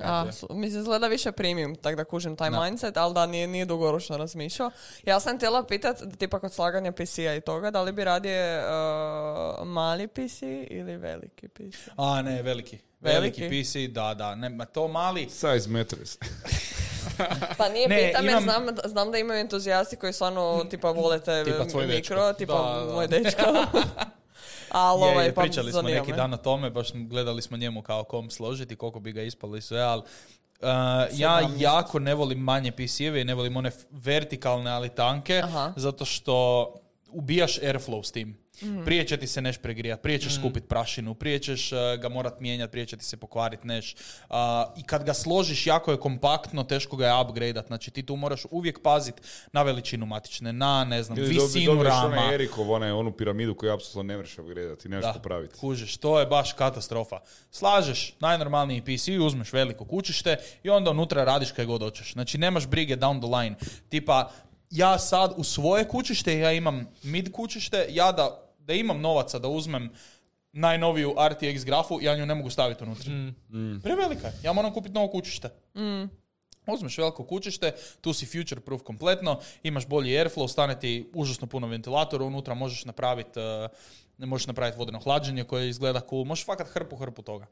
A, mislim, izgleda više premium, tako da kužim taj Da. mindset, ali da nije, nije dugoročno razmišljao. Ja sam htjela pitat, tipa kod slaganja PC-a i toga, da li bi radije uh, mali PC ili veliki PC? A ne, veliki. Veliki? Veliki PC, da, da. Ne, ma to mali. Size matters. (laughs) (laughs) Pa nije Ne, pitam jer imam- znam, znam da imaju entuzijasti koji stvarno tipa vole te Tipa tvoj mikro, dečko. tipa Da, da. moj dečko. (laughs) Ali Je, ovaj, je, pa pričali smo neki me. dan o tome, baš gledali smo njemu kao kom složiti, koliko bi ga ispalo i sve, ali uh, ja 17. jako ne volim manje PC-eve i ne volim one f- vertikalne, ali tanke, Aha. zato što ubijaš airflow s tim. Prije će ti se neš pregrijat, prije ćeš skupit prašinu, prije ćeš uh, ga morat mijenjati, prije će ti se pokvarit neš. Uh, I kad ga složiš, jako je kompaktno, teško ga je upgradeat. Znači ti tu moraš uvijek pazit na veličinu matične, na ne znam, Ili dobi- visinu dobiješ rama. onaj Erikov, onaj, onu piramidu koju apsolutno ne možeš upgradeati, nemaš Da, popraviti. kužiš, to je baš katastrofa. Slažeš najnormalniji PC, uzmeš veliko kućište i onda unutra radiš kaj god hoćeš. Znači nemaš brige down the line. Tipa, ja sad u svoje kućište, ja imam mid kućište, ja da, da imam novaca da uzmem najnoviju RTX grafu, ja nju ne mogu staviti unutra. Prevelika je. Ja moram kupiti novo kućište. Uzmeš veliko kućište, tu si future proof kompletno, imaš bolji airflow, stane ti užasno puno ventilatora, unutra možeš napraviti ne možeš napraviti vodeno hlađenje koje izgleda cool, možeš fakat hrpu, hrpu toga.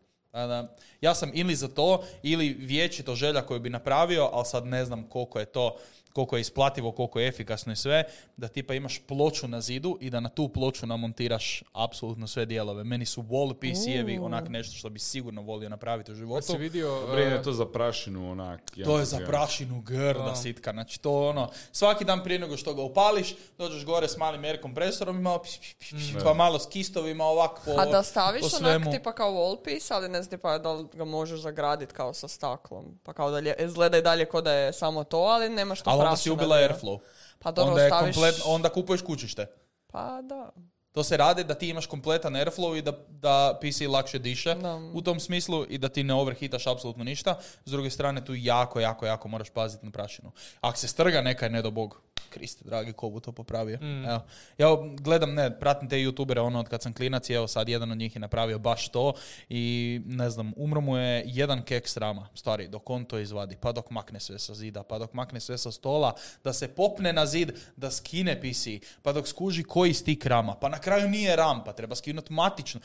Ja sam ili za to, ili vječito želja koju bi napravio, ali sad ne znam koliko je to, koliko je isplativo, koliko je efikasno i sve, da tipa imaš ploču na zidu i da na tu ploču namontiraš apsolutno sve dijelove. Meni su wall PC-evi onak nešto što bi sigurno volio napraviti u Kad životu. si vidio... Dobro, uh, je to za prašinu, onak. To je za prašinu grda Da. sitka. Znači to ono, svaki dan prije nego što ga upališ, dođeš gore s malim air kompresorom i malo pš, pš, pš, pš, pa malo s kistovima ovak po, A da staviš po onak tipa kao wall piece, ali ne znam tipa da li ga možeš zagraditi kao sa staklom. Pa kao da izgleda i dalje kao da je samo to, ali nemaš to Ali onda si ubila airflow. Pa dobro, onda, je staviš... kompletno, onda kupuješ kućište. Pa da. To se radi da ti imaš kompletan airflow i da, da PC lakše diše Da. u tom smislu i da ti ne overhitaš apsolutno ništa. S druge strane tu jako, jako, jako moraš paziti na prašinu. Ako se strga neka je ne do bog. Kriste, dragi, ko bu to popravio. Evo. Ja gledam, ne, pratim te youtubere ono od kad sam klinac i evo sad jedan od njih je napravio baš to i ne znam, umro mu je jedan kek rama, stari, dok on to izvadi, pa dok makne sve sa zida, pa dok makne sve sa stola, da se popne na zid, da skine PC, pa dok skuži koji stik rama, pa na kraju nije ram, pa treba skinuti matično.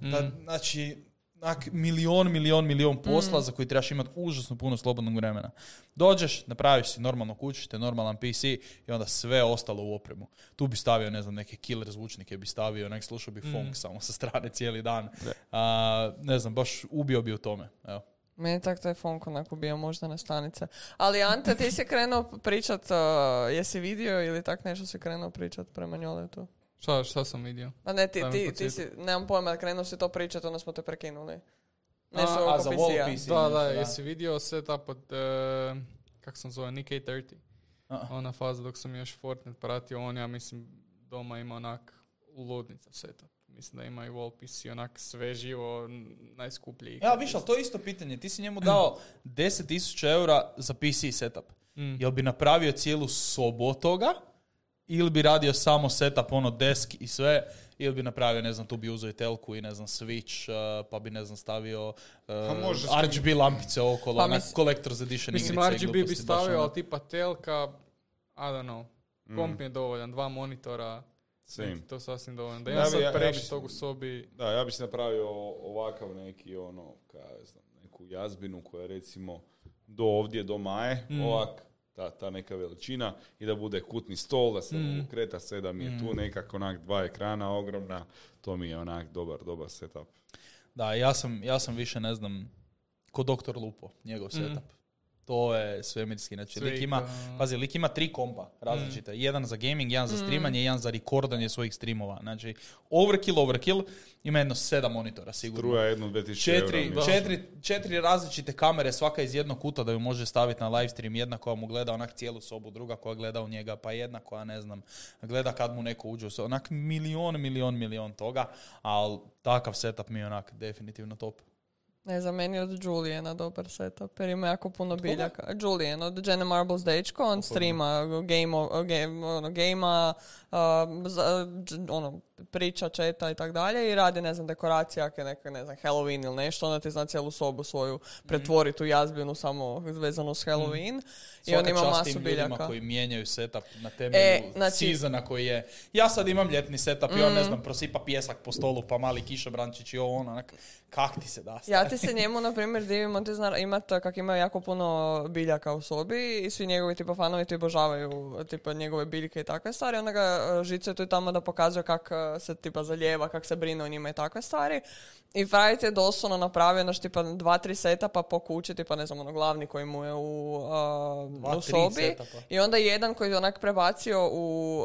Da, znači, onak, milion, milion, milion posla za koji trebaš imati užasno puno slobodnog vremena. Dođeš, napraviš si normalno kućište, normalan PC i onda sve ostalo u opremu. Tu bi stavio, ne znam, neke killer zvučnike bi stavio, nek slušao bi funk samo sa strane cijeli dan. A, ne znam, baš ubio bi u tome. Evo. Meni tak taj funk onako bio možda na stanice. Ali Ante, ti si krenuo pričat, uh, jesi vidio ili tak nešto si krenuo pričat prema Njoletu? Šta, šta sam vidio? A ne, ti, ti, ti si, nemam pojma, krenuo si to pričat, onda smo te prekinuli. Nešto A, oko za wall PC. Da, da, Da. jesi vidio setup od, e, kak sam zove, Nick 830. A. Ona faza dok sam još Fortnite pratio, on ja mislim doma ima onak ludnica setup. Mislim da ima i wall PC, onak sve živo, najskuplji. Ja, viš, ali to je isto pitanje. Ti si njemu dao 10.000 eura za PC setup. Mm. Jel bi napravio cijelu sobu od toga? Ili bi radio samo setup, ono, desk i sve? Ili bi napravio, ne znam, tu bi uzeo i telku i ne znam, switch, uh, pa bi, ne znam, stavio uh, može tim- RGB lampice okolo, Pa onak mis- Collector's Edition Mislim, RGB bi stavio, ono. ali tipa telka, I don't know, komp mi je dovoljan, dva monitora, Same. to je sasvim dovoljno. Da Ja imam sad ja- ja se- tog u sobi, Da, ja bi si napravio ovakav neki, ono, kaj ja znam, neku jazbinu koja je recimo do ovdje, do maje, Mm. ovak, ta, ta neka veličina i da bude kutni stol, da se Mm. kreta sve, da mi je tu nekako onak dva ekrana ogromna, to mi je onak dobar, dobar setup. Da, ja sam, ja sam više, ne znam, ko doktor Lupo, njegov setup. To je svemirski. Znači, lik ima, pazi, lik ima tri kompa različite. Jedan za gaming, jedan za streamanje, jedan za rekordanje svojih streamova. Znači, overkill, overkill, ima jedno sedam monitora sigurno. Struja jedno, dve tisuće eura. Četiri, mislim. četiri, četiri različite kamere, svaka iz jednog kuta da ju može staviti na live stream. Jedna koja mu gleda onak cijelu sobu, druga koja gleda u njega, pa jedna koja, ne znam, gleda kad mu neko uđe u sobu. Onak milion, milion, milion toga, ali takav setup mi je onak definitivno top. Ne znam, meni od Julijana dobar setup, jer ima jako puno biljaka. Julian od Jenna Marbles Dečko, on streama game, o- game, ono, gamea, za- dž- ono, priča, četa i tak dalje i radi, ne znam, je neka, ne znam, Halloween ili nešto, onda ti zna cijelu sobu svoju pretvoriti u jazbinu samo vezano s Halloween. I on ima masu biljaka. koji mijenjaju setup na temelju E, znači- sezona koji je. Ja sad imam ljetni setup i on, ne znam, prosipa pjesak po stolu, pa mali kišobrančić i ovo ono, onak, kak ti se da? Ja ti se njemu, na primjer, divim, on ti zna imat, kak ima jako puno biljaka u sobi i svi njegovi tipa fanovi ti obožavaju tipa njegove biljke i takve stvari. Onda ga e, žicaju tu i tamo da pokazuje kak e, se tipa zaljeva, kak se brine o njima i takve stvari. I Frajt je doslovno napravio znači tipa dva, tri setapa po kući, tipa ne znam, ono glavni koji mu je u, a, Dva, u sobi. setapa. I onda jedan koji je onak prebacio u,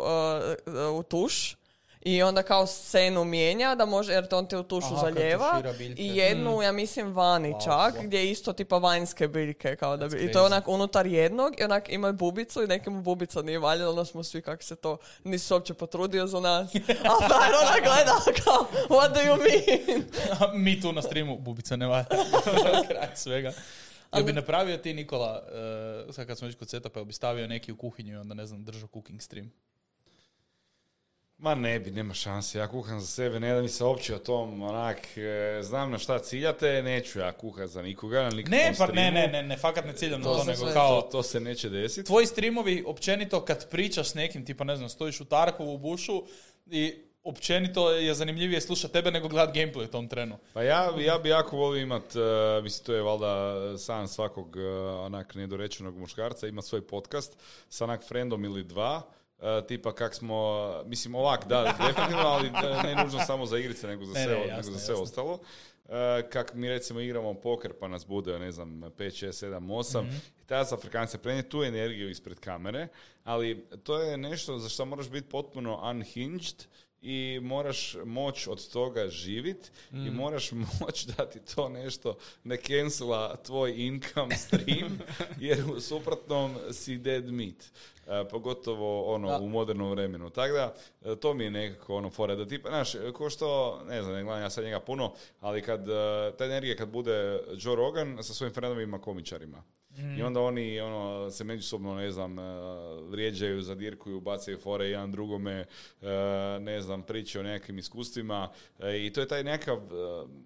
uh, u tuš i onda kao scenu mijenja da može, jer to on te u tušu Aha, zaljeva i jednu, ja mislim, vani Wow, čak, wow. gdje je isto tipa vanjske biljke kao da bi, i to je onak unutar jednog i onak ima bubicu i nekim bubica nije valjala, onda smo svi kako se to, nisi se uopće potrudio za nas. (laughs) A frajer ona gleda kao, what do you mean? (laughs) Mi tu na streamu, bubica ne valja. (laughs) Kraj svega. Jel bi napravio ti, Nikola, uh, sad kad smo već kod setupa, bi stavio neki u kuhinju i onda, ne znam, držao cooking stream? Ma ne bi, nema šanse. Ja kuham za sebe, ne da mi se uopće o tom, onak, e, znam na šta ciljate, neću ja kuhat za nikoga. Ne, pa ne, ne, ne, ne, fakat ne ciljam na To nego kao... To, to se neće desiti. Tvoji streamovi, općenito, kad pričaš s nekim, tipa, ne znam, stojiš u Tarkovu u bušu i općenito je zanimljivije slušati tebe nego gledat gameplay u tom trenu. Pa ja, ja bi jako volio imat, e, mislim to je valjda san svakog e, onak nedorečenog muškarca, ima svoj podcast sa onak friendom ili dva, e, tipa kak smo, mislim ovak, da, (laughs) definitivno, ali e, ne nužno samo za igrice, nego za Ne, sve, ne, nego jasno, za sve ostalo. E, kak mi recimo igramo poker pa nas bude, ne znam, 5, 6, 7, 8 i tada za Afrikance prenijeti tu energiju ispred kamere, ali to je nešto za što moraš biti potpuno unhinged i moraš moć od toga živit i moraš (laughs) moć da ti to nešto ne cancela tvoj income stream (laughs) jer u suprotnom si dead meat. E, pogotovo ono Da. u modernom vremenu. Tako da, e, to mi je nekako ono fora da tipa, znaš, ko što, ne znam, ne gledam ja sad njega puno, ali kad, e, ta energija kad bude Joe Rogan sa svojim friendovima komičarima. I onda oni ono, se međusobno, ne znam, e, vrijeđaju, zadirkuju, bacaju fore jedan drugome, e, ne znam, pričaju o nekakvim iskustvima. E, i to je taj nekakav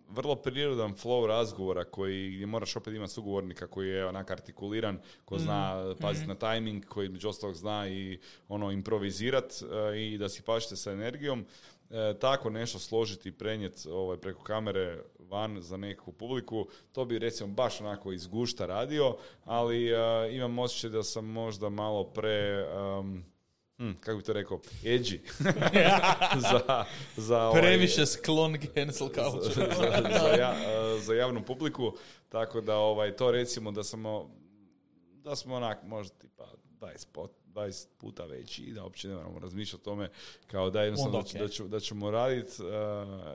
vrlo prirodan flow razgovora koji gdje moraš opet imati sugovornika koji je onak artikuliran, ko zna paziti na tajming, koji među ostalog zna i ono improvizirat i da si pašite sa energijom. E, tako nešto složiti i prenijeti ovaj, preko kamere van za nekakvu publiku, to bi recimo baš onako iz gušta radio, ali e, imam osjećaj da sam možda malo pre... um, hm, kako bi to rekao, edgy (laughs) za, za, ovaj, Previše sklon cancel za, culture. za, za ja- e, za javnu publiku, tako da ovaj, to recimo da smo da smo onak možda tipa 20, pot, 20 puta veći i da uopće ne moramo razmišljati o tome kao da jednostavno Onda da, ću- da, ću- da ćemo raditi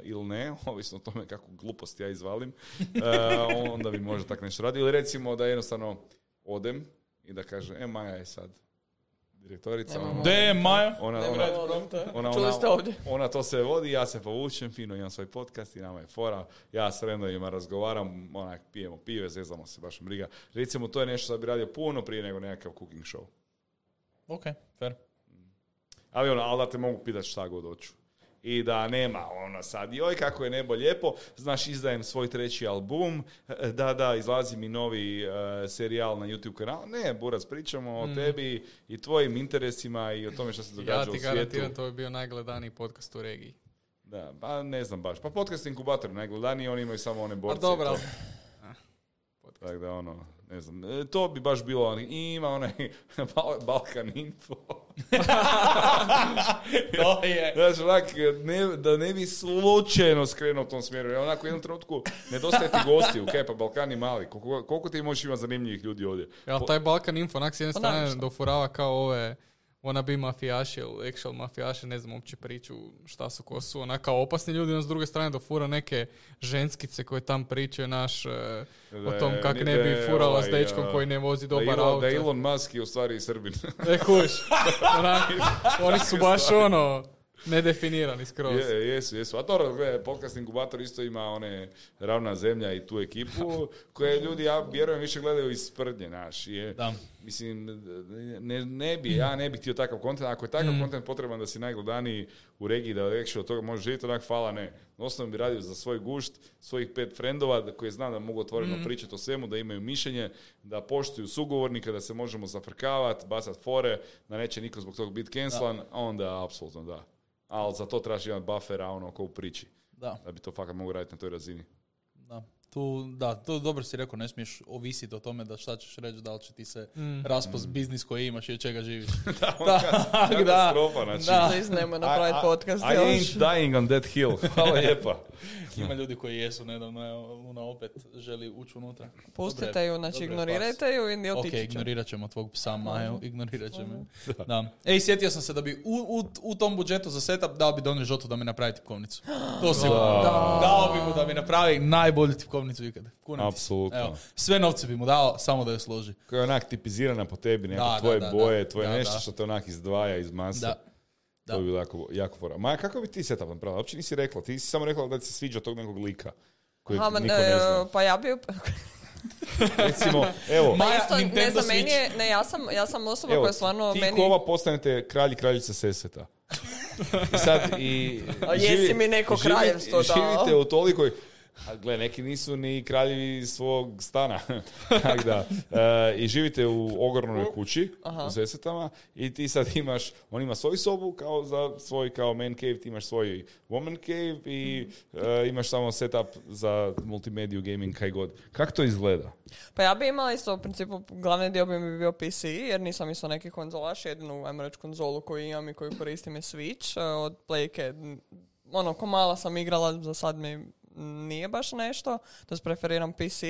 ili ne, (laughs) ovisno o tome kakvu glupost ja izvalim, e, onda bi možda tak nešto radio. Ili recimo da jednostavno odem i da kažem, e Maja je sad direktorica, ona, De, Maja. ona, ona, ona, ona- ona to se vodi, ja se povučem, fino imam svoj podcast i nama je fora, ja s frendovima razgovaram, onak, pijemo pive, zezamo se, baš briga. Recimo, to je nešto što bi radio puno prije nego nekakav cooking show. Ok, fair. Ali ono, ali da te mogu pitati šta god hoću. I da nema ono sad, joj kako je nebo lijepo, znaš izdajem svoj treći album, e, da da izlazi mi novi e, serijal na YouTube kanalu, ne Burac pričamo o tebi i tvojim interesima i o tome što se događa Ja u ti svijetu. garantiram, to bi bio najgledaniji podcast u regiji. Da, pa ne znam baš. Pa podcast inkubator najgledaniji, oni imaju samo one Pa borce. dobro, i to. ali- Tako da ono, ne znam, e, to bi baš bilo, ima onaj (laughs) Bal- Balkan Info. (laughs) To je. Znaš, onak, ne, da ne bi slučajno skrenuo u tom smjeru. Jer onako u jednom trenutku nedostaje ti gosti u Kepa, Balkan je mali. Koliko, koliko ti možeš imati zanimljivih ljudi ovdje? Ja, taj Balkan Info, onak s jedne Pa strane dofurava kao ove wannabe mafijaši ili actual mafijaši, ne znam uopće priču šta su, ko su, onak kao opasni ljudi, on s druge strane dofura neke ženskice koje tam pričaju naš e, o Da tom je- kak da ne bi furala ovaj, s dečkom koji ne vozi Da, dobar Elon, auto. da Elon Musk je u stvari Srbin. E, kuš. (laughs) Oni su baš ono, nedefinirani skroz. Je, jesu, jesu. A dobro, podcast inkubator isto ima one ravna zemlja i tu ekipu (laughs) koje ljudi, ja vjerujem, više gledaju iz sprdnje, naš. Je, Da. Mislim, ne, ne bi, ja ne bih htio takav kontent. Ako je takav kontent potreban da si najgledaniji u regiji, da actually od toga možeš živjeti, onak hvala ne. Osnovno bi radio za svoj gušt, svojih pet frendova koje znam da mogu otvoreno pričati o svemu, da imaju mišljenje, da poštuju sugovornika, da se možemo zafrkavati, bacati fore, da neće niko zbog toga biti cancelan, onda apsolutno da. Ali za to trebaš imati buffera, ono, ko u priči. Da, Da bi to fakat mogu raditi na toj razini. da. Tu, da, to dobro si rekao, ne smiješ ovisiti o tome da šta ćeš reći, da li će ti se Mm. raspast biznis koji imaš i od čega živiš. (laughs) Da, (laughs) on ka- katastrofa, znači. Da. Nemoj napraviti I- I- podcast I još. ain't dying on that hill. (laughs) Hvala lijepa. Ima ljudi koji jesu, nedavno je Luna opet želi ući unutra. Pustite Dobre, ju, znači ignorirajte ju i Ok, otići će. ignorirat ćemo tvog psa Maju, ignorirat ćemo. Da. Ej, sjetio sam se da bi u, u, u tom budžetu za setup dao bi Donny Žotu da mi napravi tipkovnicu. To si (gasps) Da. Dao bi mu da mi napravi najbolju tipkovnicu ikada. Apsolutno. Evo, sve novce bi mu dao, samo da je složi. Koja je onak tipizirana po tebi, neke Da, tvoje da, boje, tvoje Da, nešto da. što te onak izdvaja iz mase. Da. To bi bilo jako, jako fora. Maja, kako bi ti setup napravila? Uopće nisi rekla. Ti si samo rekla da ti se sviđa tog nekog lika. Kojeg Aha, niko ne zna. e, pa ja bi... (laughs) Recimo, evo, Maja, isto, ne znam, meni je, ne, ja sam, ja sam osoba evo koja stvarno ti meni... kova postanete kralj i kraljica Sesveta. (laughs) I sad i... A jesi mi neko živi- kraljevstvo dao? Živite u tolikoj... A gle, neki nisu ni kraljevi svog stana. (laughs) tak da. E, I živite u ogromnoj kući, Aha. u Sesvetama, i ti sad imaš, on ima svoju sobu kao za svoj kao man cave, ti imaš svoj woman cave i e, imaš samo setup za multimediju, gaming, kaj god. Kako to izgleda? Pa ja bi imala isto u principu, glavni dio bi mi bio PC, jer nisam isto neki konzolaš, jedinu, ajmo reći, konzolu koju imam i koju koristim je Switch, e, od Playke, ono, ko mala sam igrala, za sad mi nije baš nešto, to preferiram PC,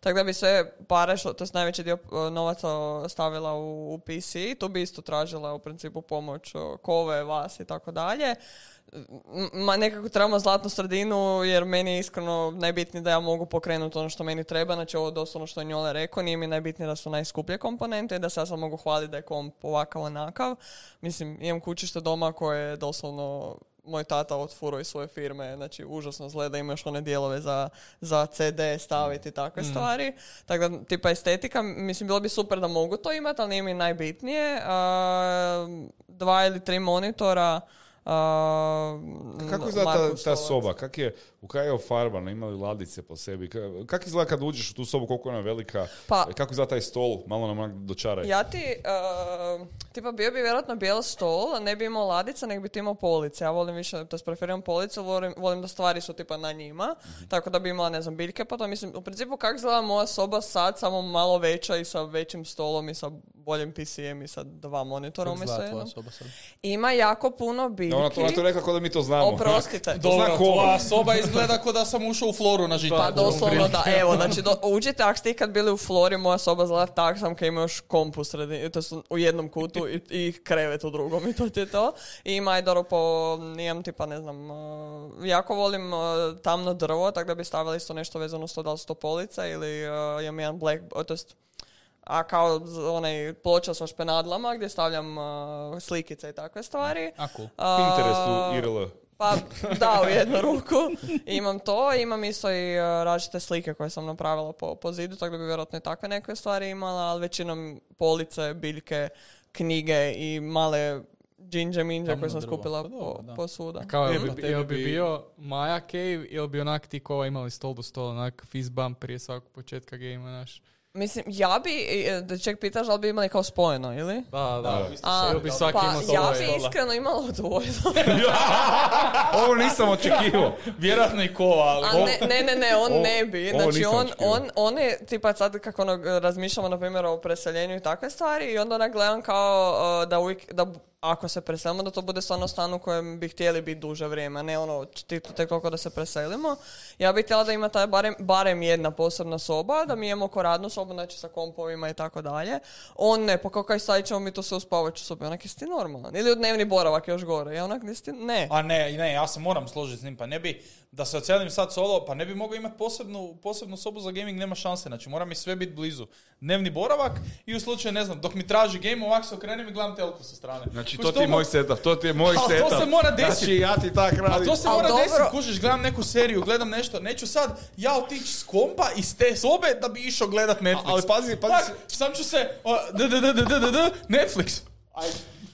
tako da bi sve pare, što, to najveći dio novaca stavila u, u PC, tu bi isto tražila u principu pomoć kove, vas i tako dalje. Ma nekako trebamo zlatnu sredinu jer meni je iskreno najbitnije da ja mogu pokrenuti ono što meni treba, znači ovo doslovno što je Njole rekao, nije mi najbitnije da su najskuplje komponente i da se ja sad mogu hvaliti da je komp ovakav onakav. Mislim, imam kućište doma koje je doslovno moj tata otfuro iz svoje firme, znači užasno izgleda, ima još one dijelove za, za CD staviti i takve stvari. Tako da, tipa estetika, mislim, bilo bi super da mogu to imati, ali nije mi najbitnije. A, dva ili tri monitora, a, Kako izgleda ta, ta soba? Kak je, u kaj je ofarbana? Ima li ladice po sebi? Ka- Kako izgleda kad uđeš u tu sobu, koliko je ona velika? Pa- Kako izgleda taj stol? Malo nam onak dočaraj. Ja ti, uh, tipa bio bi vjerojatno bijel stol, a ne bi imao ladica, nego bi ti imao police. Ja volim više, to preferiram police, volim, volim da stvari su tipa na njima, tako da bi imala, ne znam, biljke, pa to mislim, u principu kako izgleda moja soba sad, samo malo veća i sa većim stolom i sa boljim PC-em i sa dva monitora Kako umjesto izgleda tvoja jednog. soba sad? Ima jako puno biljki. Ona to, ona to rekla kao da mi to znamo. Oprostite. (laughs) To zna Dobro, tvoja soba izgleda kao da sam ušao u floru na žitu. Pa doslovno da, evo, znači do, uđite, ako ste ikad bili u Flori, moja soba izgleda tak sam kad ima još komp u sredini, to su u jednom kutu i, i krevet u drugom i to ti je to. I ima i dobro po, imam tipa, ne znam, uh, jako volim uh, tamno drvo, tako da bi stavila isto nešto vezano s to da li su to polica ili uh, imam jedan black, to jest a kao onaj ploča sa špenadlama gdje stavljam uh, slikice i takve stvari. A, cool. A, Pinterest u IRL. Pa da, u jednu ruku. Imam to, imam isto i uh, različite slike koje sam napravila po, po zidu, tako da bi vjerojatno i takve neke stvari imala, ali većinom police, biljke, knjige i male džinđe minđe koje sam drvo. skupila Pa po, da. po svuda. Kao, jel bi, jel bi bi- bio Maja Cave ili bi onak ti kova imali stol do stola, onak fist bump prije svakog početka gama, znaš? Mislim, ja bi, e, da ček pitaš da li bi imali kao spojeno, ili? Da, da. A, bi svaki pa imao ja bi iskreno imala odvojeno. (laughs) Ovo nisam očekivao. Vjerojatno i kova, ali... A ne, ne, ne, ne, on Ovo- ne bi. Znači, on, on, on je, tipa sad kako ono, razmišljamo, na primjer, o preseljenju i takve stvari, i onda onak gledam kao uh, da uvijek, da ako se preselimo, da to bude stvarno stan u kojem bi htjeli biti duže vrijeme, ne ono, tek toliko da se preselimo. Ja bih htjela da ima taj barem, barem jedna posebna soba, da mi imamo oko radnu sobu, znači sa kompovima i tako dalje. On ne, pa kako kaj stavit ćemo mi to sve u spavaću sobu, onak jesi ti normalan. Ili u dnevni boravak još gore, ja onak nisi ne. A ne, ne, ja se moram složiti s njim, pa ne bi, da se ocelim sad solo, pa ne bi mogao imati posebnu, posebnu sobu za gaming, nema šanse, znači mora mi sve biti blizu. Dnevni boravak i u slučaju, ne znam, dok mi traži game, ovak se okrenem i gledam telku sa strane. Znači, to ti je mo- moj setup, to ti je moj (laughs) Ali to setup. se mora desit. Znači, ja ti tak A radim. to se Al mora dobro. desiti, kužiš, gledam neku seriju, gledam nešto, neću sad ja otići s kompa iz te sobe da bi išao gledat Netflix. ali pazi, pazi Tak, sam ću se, o, d, d, d, Netflix. Aj,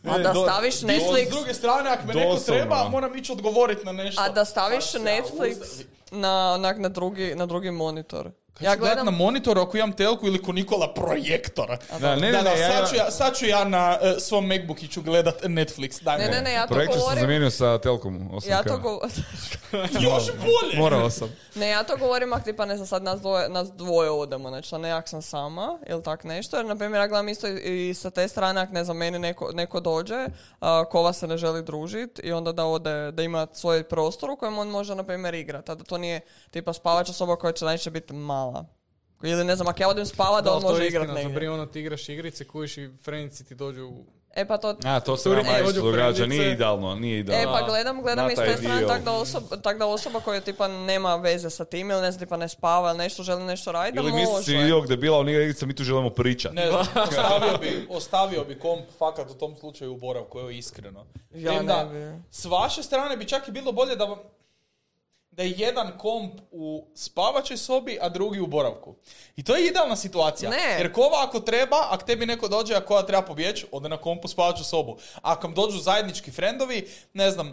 A da do- staviš S Netflix, druge strane, ako me neko treba, moram ići odgovoriti na nešto. A da staviš Netflix na, onak, na, drugi, na drugi monitor. Kad ja gledam na monitoru ako imam telku ili ko Nikola projektora. Da, ne, ne, da, da, ne, ja- sad, ću ja, sad ću ja na eh, svom Macbookiću gledat Netflix. Daj Ne, ne, ne, ja to Projektor sam govorim... zamijenio sa Telkom 8K. Ja to go... (laughs) Još bolje! Morao sam. Ne, ja to govorim ako tipa ne znam sad nas dvoje, nas dvoje odemo, znači ne jak sam sama ili tak nešto, jer na primjer ja gledam isto i, i sa te strane ako ne znam meni neko, neko dođe, a, kova se ne želi družiti i onda da ode, da ima svoj prostor u kojem on može na primjer igrati, a da to nije tipa spavača soba koja će najčešće biti mala. Ili ne znam, ako ja odem spavat da, on to je može igrati negdje. Zabri, ono ti igraš igrice, kujiš i frenci ti dođu u... E pa to, A, to se nama isto događa, nije idealno, nije E idealno. pa gledam, gledam iz te strane tak da, osoba, tak da osoba koja tipa nema veze sa tim ili ne znam, tipa ne spava ili nešto, želi nešto raditi, da Ili misliš može. si idiog debila, on igra igrice, mi tu želimo pričati. Ne znam, (laughs) ostavio bi, ostavio bi komp fakat u tom slučaju u boravku, evo iskreno. Ja ne bi. S vaše strane bi čak i bilo bolje da vam da je jedan komp u spavačoj sobi, a drugi u boravku. I to je idealna situacija. Ne. Jer kova ako treba, ako tebi neko dođe, a koja treba pobjeći, ode na kompu spavaču sobu. A ako vam dođu zajednički frendovi, ne znam, e,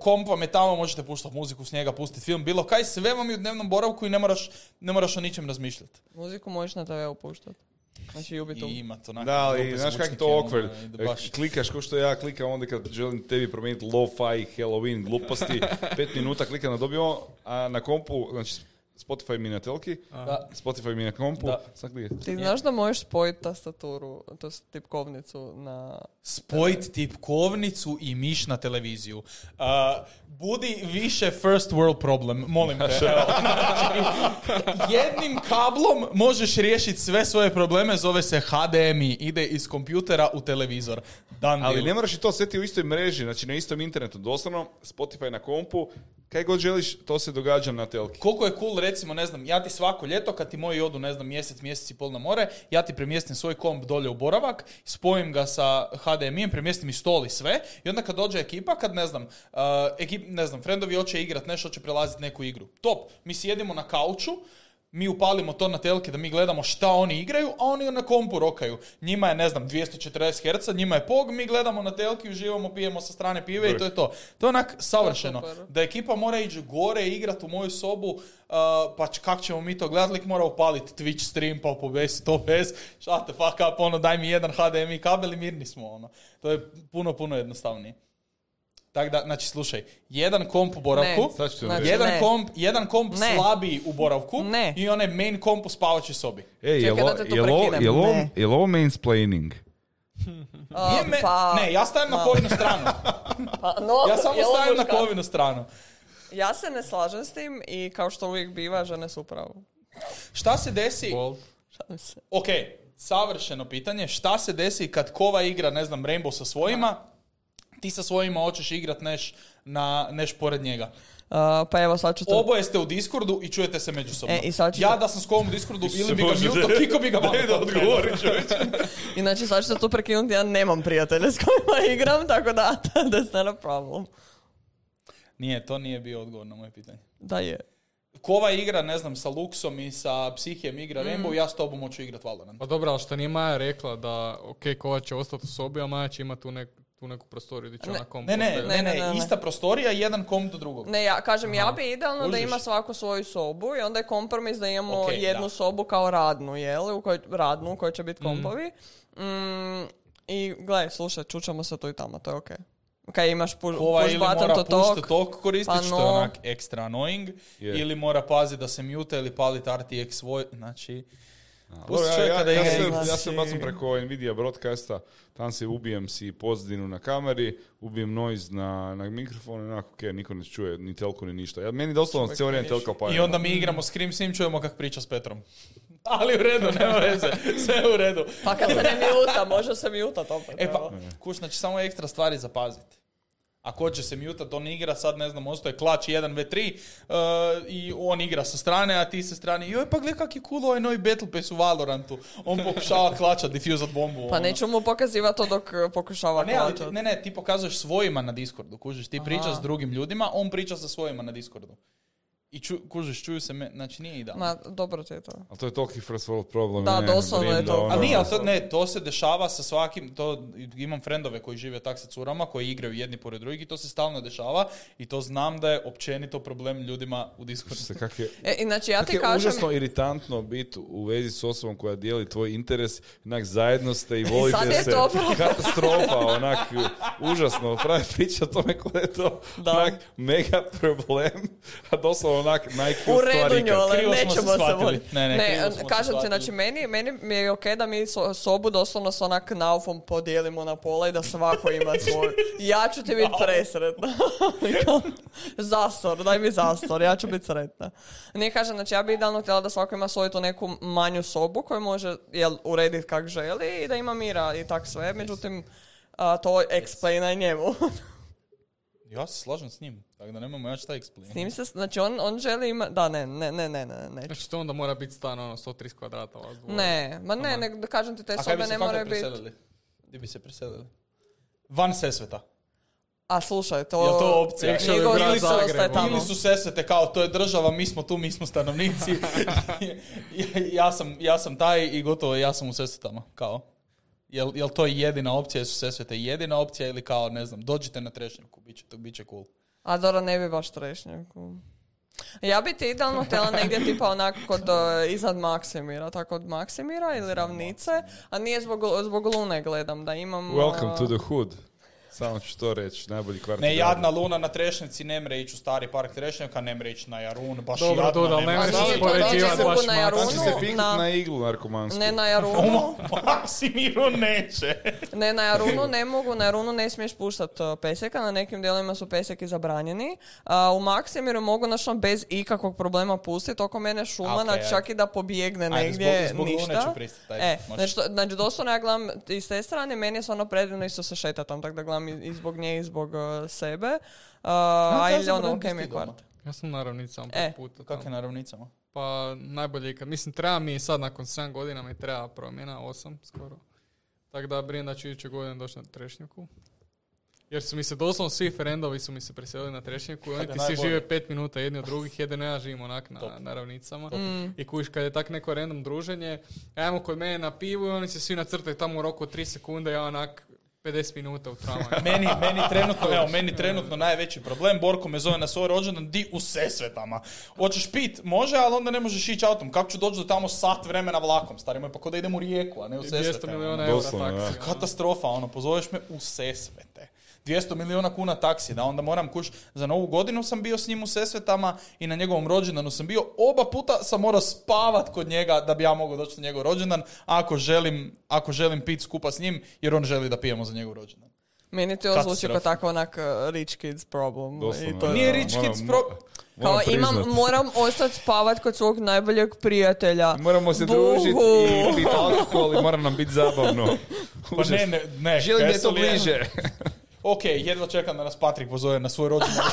komp vam je tamo, možete puštati muziku s njega, pustiti film, bilo kaj, sve vam je u dnevnom boravku i ne moraš, ne moraš o ničem razmišljati. Muziku možeš na TV upuštati. Znači, i I ima to onako Da, ali znaš kak je to ono, awkward? baš- Klikaš ko što ja klikam onda kad želim tebi promijeniti lo-fi, Halloween, gluposti, (laughs) pet minuta klikam na dobio, a na kompu, znači Spotify mi na telki, Da. Spotify mi na kompu, Da. Ti znaš da možeš spojiti tastaturu, to je tipkovnicu na... spojiti tipkovnicu i miš na televiziju. Uh, budi više first world problem, molim te. Evo, znači, jednim kablom možeš riješiti sve svoje probleme, zove se HDMI, ide iz kompjutera u televizor. Dan Ali deal. ne moraš i to sveti u istoj mreži, znači na istom internetu, doslovno Spotify na kompu, kaj god želiš, to se događa na telki. Koliko je cool, recimo, ne znam, ja ti svako ljeto, kad ti moji odu, ne znam, mjesec, mjesec i pol na more, ja ti premjestim svoj komp dolje u boravak, spojim ga sa HDMI-em, premjestim i stol i sve, i onda kad dođe ekipa, kad, ne znam, uh, ne znam, friendovi hoće igrat nešto, hoće prelaziti neku igru. Top, mi sjedimo na kauču, mi upalimo to na telke da mi gledamo šta oni igraju, a oni na kompu rokaju. Njima je, ne znam, 240 Hz, njima je POG, mi gledamo na telki, uživamo, pijemo sa strane pive i to je to. To je onak savršeno. Da ekipa mora ići gore i igrat u moju sobu, uh, pa kak ćemo mi to gledat, lik mora upaliti Twitch stream pa povesi to bez, shut the fuck up, ono, daj mi jedan HDMI kabel i mirni smo, ono. To je puno, puno jednostavnije. Tako da, znači, slušaj, jedan komp u boravku, Ne. Znači, jedan ne. komp, jedan komp Ne. slabiji u boravku Ne. i onaj main komp u spavačoj sobi. Jel, te tu jel, ovo- mansplaining? (laughs) Nije me- pa- ne, ja stavim na ma- kovinu stranu. (laughs) Pa, no, Ja samo stavim na kovinu stranu. Ja se ne slažem s tim i kao što uvijek biva, žene su upravo. Šta se desi? Šalim se. Ok, savršeno pitanje. Šta se desi kad kova igra, ne znam, Rainbow sa svojima, ti sa svojima hoćeš igrat neš, na, neš pored njega. A, pa evo sad ću to... Oboje ste u Discordu i čujete se međusobno. E, i sad ću ja da sam s kovom u Discordu ili bi ga da- kiko bi ga Daj da odgovori, (laughs) I znači sad ću to prekinuti, ja nemam prijatelje s kojima igram, tako da that's not a problem. Nije, to nije bio odgovor na moje pitanje. Da je. Kova igra, ne znam, sa Luxom i sa Psihijem igra Mm. Rainbow, ja s tobom hoću igrat Valorant. Pa dobro, ali što nije Maja rekla da, ok, Kova će ostati u sobi, a Maja će imati tu, nek, tu neku prostoriju gdje će Ne, ona komp Ne, ne, ne, Ne, ista prostorija, jedan komp do drugog. Ne, ja kažem, ja bi idealno da Kužiš? ima svaku svoju sobu i onda je kompromis da imamo Ok, jednu da. sobu kao radnu, jel? U kojoj, radnu u kojoj će biti kompovi. Mm, I gledaj, slušaj, čučamo se tu i tamo, to je okej. Kad imaš pu, Kova push ili button mora to push to talk, talk koristiti, pa što je no. onak ekstra annoying, Je. ili mora paziti da se mute ili paliti RTX svoj, znači... Dobro, Pusti ja, čovjeka ja, da ja, igra. se, Znači- ja se bacam preko Nvidia broadcasta, tam se ubijem si pozadinu na kameri, ubijem noise na, na mikrofon, i onako, ok, niko ne čuje, ni telku, ni ništa. Ja, meni doslovno cijelo vrijeme telka pa I onda mi igramo Scream s njim, čujemo kak priča s Petrom. (laughs) Ali u redu, nema veze, sve u redu. pa kad se ne muta, može se mutat opet. E pa, kuš, znači samo ekstra stvari zapaziti. Ako će se mutat, on igra sad, ne znam, ostaje klač 1v3 uh, i on igra sa strane, a ti sa strane. Joj, pa gle kak je cool ovaj novi Battle Pass u Valorantu. On pokušava (laughs) klačat, diffuzat bombu. Pa ono. neću mu pokazivati to dok uh, pokušava Pa ne, ali, ne, ne, ti pokazuješ svojima na Discordu, kužiš, ti pričaš s drugim ljudima, on priča sa svojima na Discordu. I ču, kužiš, čuju se, me, znači nije idealno. Ma, dobro ti je to. Ali to je toliki first world problem. Da, ne, doslovno je to. ono- A nije, ali to, ne, to se dešava sa svakim, to imam frendove koji žive tak sa curama, koji igraju jedni pored drugih i to se stalno dešava i to znam da je općenito problem ljudima u Discordu. Se kak je, E, znači ja kak ti je kažem... užasno iritantno biti u vezi s osobom koja dijeli tvoj interes, onak zajedno ste i volite sad je se. to. Katastrofa, onak užasno. Pravi priča o tome koja je to Da. onak mega problem. A doslovno onak U najcute redu stvari njole, Krivo nećemo se voditi. Ne, ne, se kažem ti, znači meni, meni mi je ok da mi so- sobu doslovno s onak naufom podijelimo na pola i da svako ima svoj. Ja ću ti biti presretna. (laughs) zastor, daj mi zastor, ja ću biti sretna. Nije kažem, znači ja bi idealno htjela da svako ima svoju tu neku manju sobu koju može jel, urediti kak želi i da ima mira i tak sve, međutim a, to explaina i njemu. (laughs) Ja se slažem s njim, tako da nemamo ja šta S explain. njim se, znači on, on želi ima, da ne, ne, ne, ne, ne, neću. Znači to onda mora biti stan ono 130 kvadrata. Ne, ma ne, ne, da kažem ti, te A sobe bi se ne moraju biti... preselili? Gdje bi se preselili? Van Sesveta. A slušaj, to... Jel to opcija? Nije Ili tamo. Ili su Sesvete kao to je država, mi smo tu, mi smo stanovnici. (laughs) ja, ja, sam, ja sam taj i gotovo ja sam u Sesvetama. Kao. Jel, jel to jedina opcija, jesu Sesvete jedina opcija ili kao, ne znam, dođite na trešnjaku, bit će, to, bit će cool. A Dora ne bi baš trešnjaku. Ja bi ti idealno htjela negdje tipa onako kod e, iznad Maksimira, tako od Maksimira ili ravnice, a nije zbog, zbog lune gledam da imam... Welcome to the hood. Samo ću to reći, najbolji kvart. Ne, jadna Luna na Trešnjaci ne mre ići u stari park Trešnjaka, ne mre ići na Jarun, baš Dobro, jadno. Doda, ne ne mre možeš A nije ići. to uspoređivati dođe baš na. Jarunu, Znači se piknut na, na iglu narkomansku. ne na Jarunu, (laughs) Maksimiru neće. ne na Jarunu ne (laughs) mogu, na Jarunu ne smiješ puštati uh, peseka, na nekim dijelovima su peseki zabranjeni. A u Maksimiru mogu našom bez ikakvog problema pustiti, oko mene šuma, Ok, znači ajde. čak i da pobjegne Ajde, negdje, zbog- zbog Lune ništa. ću pristati, e, znači, znači doslovno ja gledam iz te strane, meni je stvarno predivno isto se šeta tam, tako da gledam i, zbog nje i zbog uh, sebe. Uh, a kaj ili ono, ok mi je kvart. Ja sam na ravnicama E. e. puta. Kako je na ravnicama? Pa najbolje kad, mislim treba mi sad nakon 7 godina mi treba promjena, 8 skoro. Tako da brinem da ću iduće godine doći na Trešnjaku. Jer su mi se doslovno svi frendovi su mi se preselili na Trešnjaku i oni ti svi žive pet minuta jedni od drugih, (laughs) jedino ja živim onak na, na ravnicama. Mm. I kužiš kad je tak neko random druženje, ajmo kod mene na pivu i oni se svi nacrtaju tamo u roku od 3 sekunde, ja onak 50 minuta u tramvaju. (laughs) Meni, meni trenutno, evo, meni trenutno najveći problem, Borko me zove na svoj rođendan, di u Sesvetama. Hoćeš pit, može, ali onda ne možeš ići autom. Kako ću doći do tamo sat vremena vlakom, stari moj, pa kod da idem u Rijeku, a ne u 200 Sesvete. miliona eura Doslovno, taksi. Katastrofa, ono, pozoveš me u Sesvete. 200 miliona kuna taksi, da onda moram kuš, za novu godinu sam bio s njim u Sesvetama i na njegovom rođendanu sam bio, oba puta sam morao spavat kod njega da bi ja mogao doći na njegov rođendan, ako želim, ako želim pit skupa s njim, jer on želi da pijemo za njegov rođendan. Meni to zvuči kao tako onak uh, rich kids problem. Doslovno, I to je Nije to. rich Moram- kids pro... moram Kao imam, moram ostati spavat kod svog najboljeg prijatelja. Moramo se družiti i piti alkohol i mora nam biti zabavno. Pa ne, ne, ne. Želim da je to bliže. (laughs) Ok, jedva čekam da nas Patrik pozove na svoj rođendan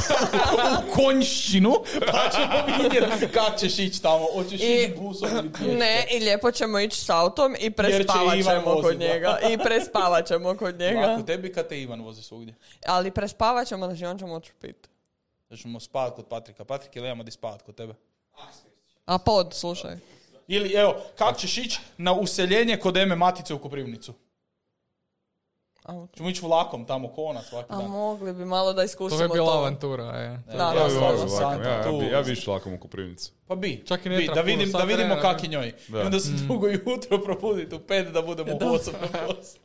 (laughs) u konjšćinu, pa ćemo vidjeti kak ćeš ići tamo. Hoćeš ići busom ili pješke. ne, i lijepo ćemo ići s autom i prespavat ćemo vozi, kod da. njega. I prespavat ćemo kod (laughs) njega. Lako tebi kad te Ivan vozi svugdje. Ali prespavat ćemo, znači on će moći pit. Da ćemo spavat kod Patrika. Patrik, ili imamo di spavat kod tebe? A pod, slušaj. Ili, evo, kak ćeš ići na useljenje kod Eme Matice u Koprivnicu? A, Ćemo ići vlakom tamo kona svaki a dan. mogli bi malo da iskusimo To to. je bila avantura, je. Da, Ja da, Ja bi bi vlakom, ja, ja tu- bi, ja bi išao vlakom u Koprivnicu. Pa bi, Čak i ne bi, da, vidim, da vidimo kak je njoj. Da. I onda se drugo jutro probuditi u pet da budemo u osam na poslu.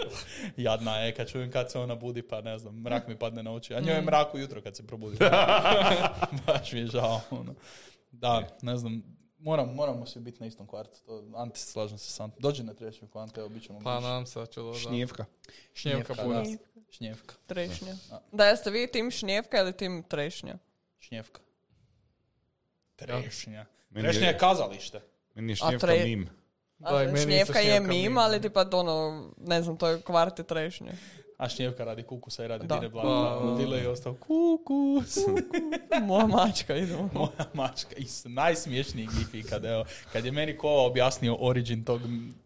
(laughs) Jadna je, kad čujem kad se ona budi, pa ne znam, mrak mi padne na oči. A njoj je mrak ujutro kad se probudi. (laughs) Baš mi je žao. Ono. Da, ne znam, moram, moramo svi biti na istom kvartu. To, Ante, slažem se sam. Dođi na trešnju kvantu, evo, bit ćemo Pa nadam se doći. da. Šnjevka. Šnjevka da. Šnjevka. Trešnja. Da. Da, jeste vi tim šnjevka ili tim trešnja? Šnjevka. Trešnja. Meni Trešnja je- kazalište. Meni je A šnjevka tre- mim. Da, šnjevka je mim, mim. ali tipa ono, ne znam, to je kvarti trešnje. A šnjevka radi kukusa i radi Da. dire Da. blata. Dile je ostao kukus. (laughs) Moja mačka, idemo. (laughs) Moja mačka. Is, najsmiješniji gif i kad, evo, kad je meni Kova objasnio origin tog,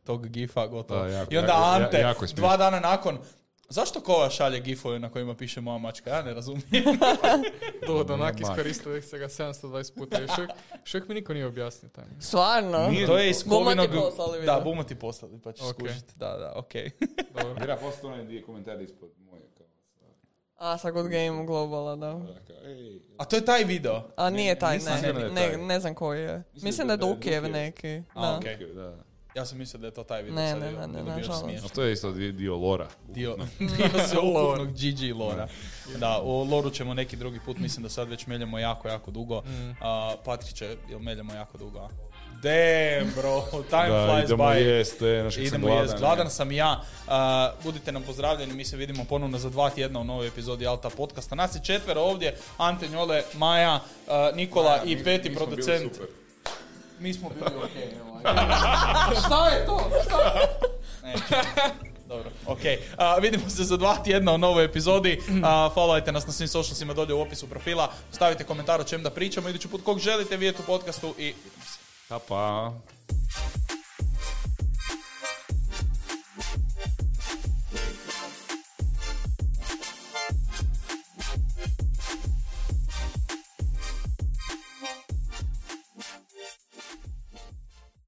tog gifa, gotovo. Da, jako, I onda jako, Ante, ja- jako dva dana nakon, zašto Kova šalje gifove na kojima piše moja mačka? Ja ne razumijem. (laughs) Do, da onak mačka. iskoristili se ga 720 puta. Uvijek, još uvijek mi niko nije objasnio taj. Stvarno? Nije- to je iz Buma ti Kovinog... poslali Da, video. bumo ti poslali, pa ćeš Ok. skužiti. Da, da, okej. Dobro. Jer ja postoji onaj dio komentari ispod moje. A, sa Good Game Globala, da. A to je taj video. A nije taj, ne, ne, taj. ne znam koji je. Mislim da je da je Dukijev neki. A, Da. okej. da. Ja sam mislio da je to taj video. Ne, sad ne, je- ne, ne, smiješno. A to je isto di- dio lora. Dio, (laughs) dio se (laughs) ukupnog GG lora. Da, o loru ćemo neki drugi put, mislim da sad već meljemo jako, jako dugo. A, Patriće, jel meljemo jako dugo? Damn, bro, (laughs) time Da, flies idemo by. jest, e, sam Idemo gladan. jest, gladan sam i ja. A, budite nam pozdravljeni, mi se vidimo ponovno za dva tjedna u novoj epizodi Alta podcasta. Nas je četvero ovdje, Ante Njole, Maja, a, Nikola i peti producent. Mi smo bili okej, evo, ajde. Šta je to? Šta? Dobro, ok. vidimo se za dva tjedna u novoj epizodi. Uh, followajte nas na svim socialsima dolje u opisu profila. Stavite komentar o čem da pričamo. Idući put kog želite vidjeti u podcastu i Pa pa.